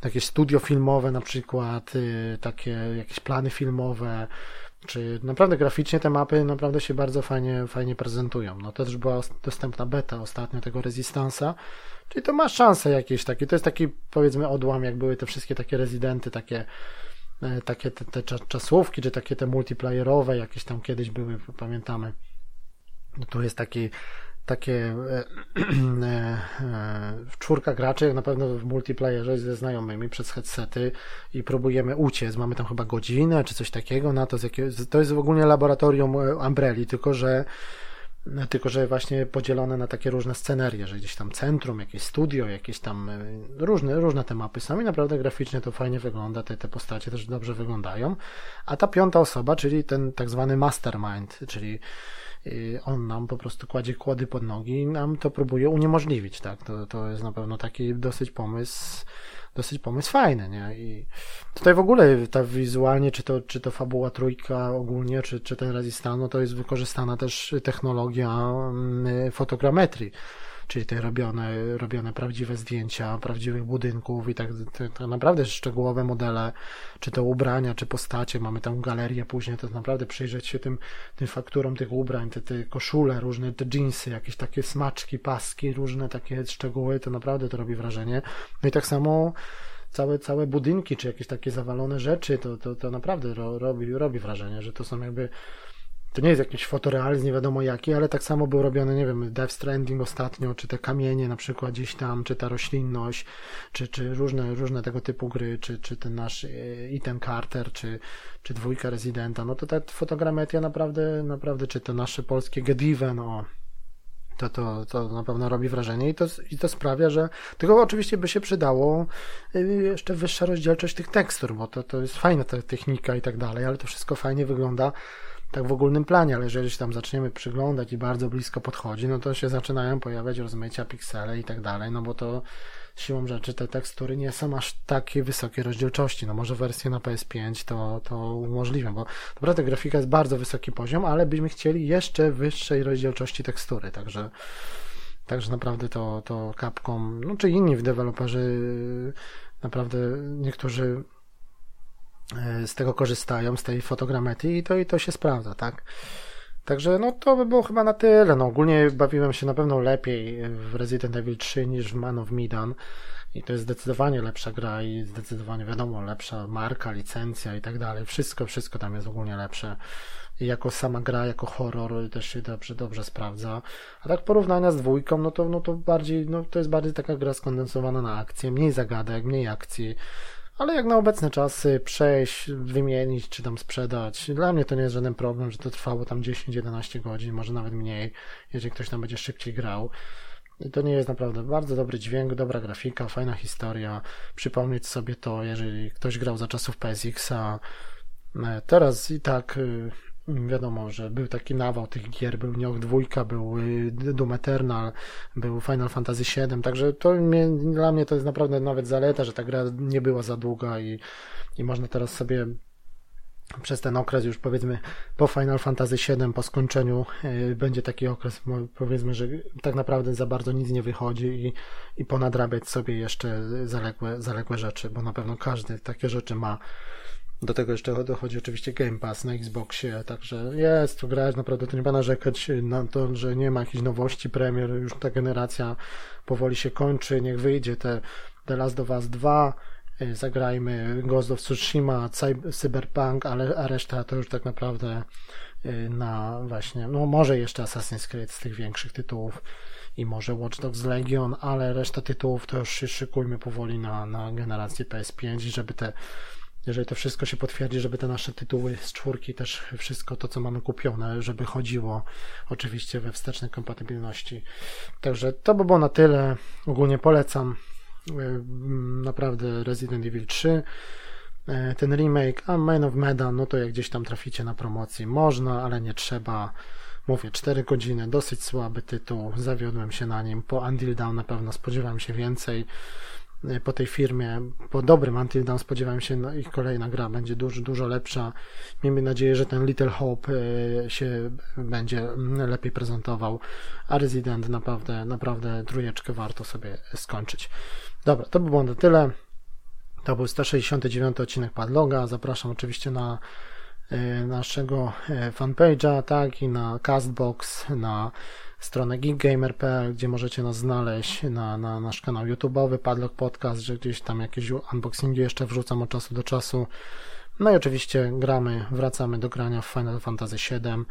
takie studio filmowe na przykład, y, takie jakieś plany filmowe, Czy naprawdę graficznie te mapy naprawdę się bardzo fajnie, fajnie prezentują. No też była dostępna beta ostatnio tego Resistance'a, czyli to ma szanse jakieś takie, to jest taki powiedzmy odłam, jak były te wszystkie takie rezydenty, takie e, takie te, te czasówki, czy takie te multiplayerowe, jakieś tam kiedyś były, pamiętamy. No tu jest taki takie e, e, czwórka graczy, na pewno w multiplayerze ze znajomymi przez headsety i próbujemy uciec. Mamy tam chyba godzinę czy coś takiego na to. Z jakiego, to jest w ogóle laboratorium Umbrelli, tylko że tylko, że właśnie podzielone na takie różne scenerie, że gdzieś tam centrum, jakieś studio, jakieś tam e, różne, różne te mapy są i naprawdę graficznie to fajnie wygląda, te, te postacie też dobrze wyglądają. A ta piąta osoba, czyli ten tak zwany mastermind, czyli on nam po prostu kładzie kłody pod nogi i nam to próbuje uniemożliwić, tak? To, to jest na pewno taki dosyć pomysł, dosyć pomysł fajny, nie? I tutaj w ogóle ta wizualnie, czy to, czy to fabuła trójka ogólnie, czy, czy ten Resistano, to jest wykorzystana też technologia mm, fotogrametrii czyli te robione, robione prawdziwe zdjęcia prawdziwych budynków i tak, naprawdę szczegółowe modele, czy to ubrania, czy postacie, mamy tam galerię później, to naprawdę przyjrzeć się tym, tym fakturom tych ubrań, te, te koszule, różne te jeansy, jakieś takie smaczki, paski, różne takie szczegóły, to naprawdę to robi wrażenie. No i tak samo całe, całe budynki, czy jakieś takie zawalone rzeczy, to, to, to naprawdę ro, robi, robi wrażenie, że to są jakby to nie jest jakiś fotorealizm, nie wiadomo jaki, ale tak samo był robiony, nie wiem, Death Stranding ostatnio, czy te kamienie na przykład gdzieś tam, czy ta roślinność, czy, czy różne, różne tego typu gry, czy, czy ten nasz e, Ethan Carter, czy, czy dwójka Residenta, no to ta fotogrametria naprawdę, naprawdę, czy to nasze polskie Gedive, no to, to, to na pewno robi wrażenie i to, i to sprawia, że tylko oczywiście by się przydało e, jeszcze wyższa rozdzielczość tych tekstur, bo to, to jest fajna ta technika i tak dalej, ale to wszystko fajnie wygląda tak w ogólnym planie, ale jeżeli się tam zaczniemy przyglądać i bardzo blisko podchodzi, no to się zaczynają pojawiać rozmycia, piksele i tak dalej, no bo to siłą rzeczy te tekstury nie są aż takiej wysokiej rozdzielczości. No może wersje na PS5 to, to umożliwią, bo naprawdę grafika jest bardzo wysoki poziom, ale byśmy chcieli jeszcze wyższej rozdzielczości tekstury, także Także naprawdę to, to Capcom, no czy inni deweloperzy, naprawdę niektórzy z tego korzystają, z tej fotogrametrii i to, i to się sprawdza, tak? Także no to by było chyba na tyle. No ogólnie bawiłem się na pewno lepiej w Resident Evil 3 niż w Man of Medan i to jest zdecydowanie lepsza gra i zdecydowanie wiadomo lepsza marka, licencja i tak dalej. Wszystko, wszystko tam jest ogólnie lepsze. I jako sama gra, jako horror też się dobrze, dobrze sprawdza. A tak porównania z dwójką, no to, no to bardziej, no to jest bardziej taka gra skondensowana na akcję, mniej zagadek, mniej akcji ale jak na obecne czasy przejść, wymienić czy tam sprzedać, dla mnie to nie jest żaden problem, że to trwało tam 10-11 godzin, może nawet mniej, jeżeli ktoś tam będzie szybciej grał. To nie jest naprawdę bardzo dobry dźwięk, dobra grafika, fajna historia. Przypomnieć sobie to, jeżeli ktoś grał za czasów PSX-a. E, teraz i tak y, wiadomo, że był taki nawał tych gier, był Nioh 2, był y, Doom Eternal, był Final Fantasy VII, także to mnie, dla mnie to jest naprawdę nawet zaleta, że ta gra nie była za długa i, i można teraz sobie przez ten okres już powiedzmy po Final Fantasy VII, po skończeniu yy, będzie taki okres powiedzmy, że tak naprawdę za bardzo nic nie wychodzi i, i ponadrabiać sobie jeszcze zaległe, zaległe rzeczy, bo na pewno każdy takie rzeczy ma do tego jeszcze dochodzi oczywiście Game Pass na Xboxie, także jest to grać, naprawdę to nie ma narzekać na to, że nie ma jakichś nowości premier, już ta generacja powoli się kończy, niech wyjdzie te The Last of Us 2, y, zagrajmy Ghost of Tsushima, Cyberpunk, ale a reszta to już tak naprawdę y, na właśnie, no może jeszcze Assassin's Creed z tych większych tytułów i może Watch Dogs Legion, ale reszta tytułów to już się szykujmy powoli na, na generację PS5, żeby te jeżeli to wszystko się potwierdzi, żeby te nasze tytuły z czwórki, też wszystko to, co mamy kupione, żeby chodziło oczywiście we wstecznej kompatybilności. Także to by było na tyle. Ogólnie polecam e, naprawdę Resident Evil 3 e, ten remake, a Man of Medan, no to jak gdzieś tam traficie na promocji, można, ale nie trzeba. Mówię, 4 godziny, dosyć słaby tytuł, zawiodłem się na nim. Po Until Dawn na pewno spodziewałem się więcej. Y, po tej firmie, po dobrym Until Dawn spodziewałem się, no, ich kolejna gra będzie dużo, dużo lepsza. Miejmy nadzieję, że ten Little Hope y, się będzie lepiej prezentował, a Resident naprawdę, naprawdę trójeczkę warto sobie skończyć. Dobra, to by było na tyle. To był 169 odcinek Padloga. Zapraszam oczywiście na naszego fanpage'a, tak i na Castbox, na stronę geekgamer.pl, gdzie możecie nas znaleźć, na, na nasz kanał YouTube'owy, Padlock Podcast, że gdzieś tam jakieś unboxingi jeszcze wrzucam od czasu do czasu. No i oczywiście gramy, wracamy do grania w Final Fantasy VII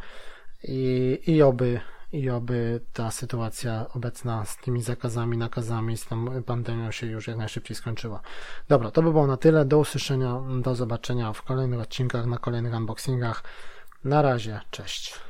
i, i oby i oby ta sytuacja obecna z tymi zakazami, nakazami, z tą pandemią się już jak najszybciej skończyła. Dobra, to by było na tyle. Do usłyszenia, do zobaczenia w kolejnych odcinkach, na kolejnych unboxingach. Na razie, cześć.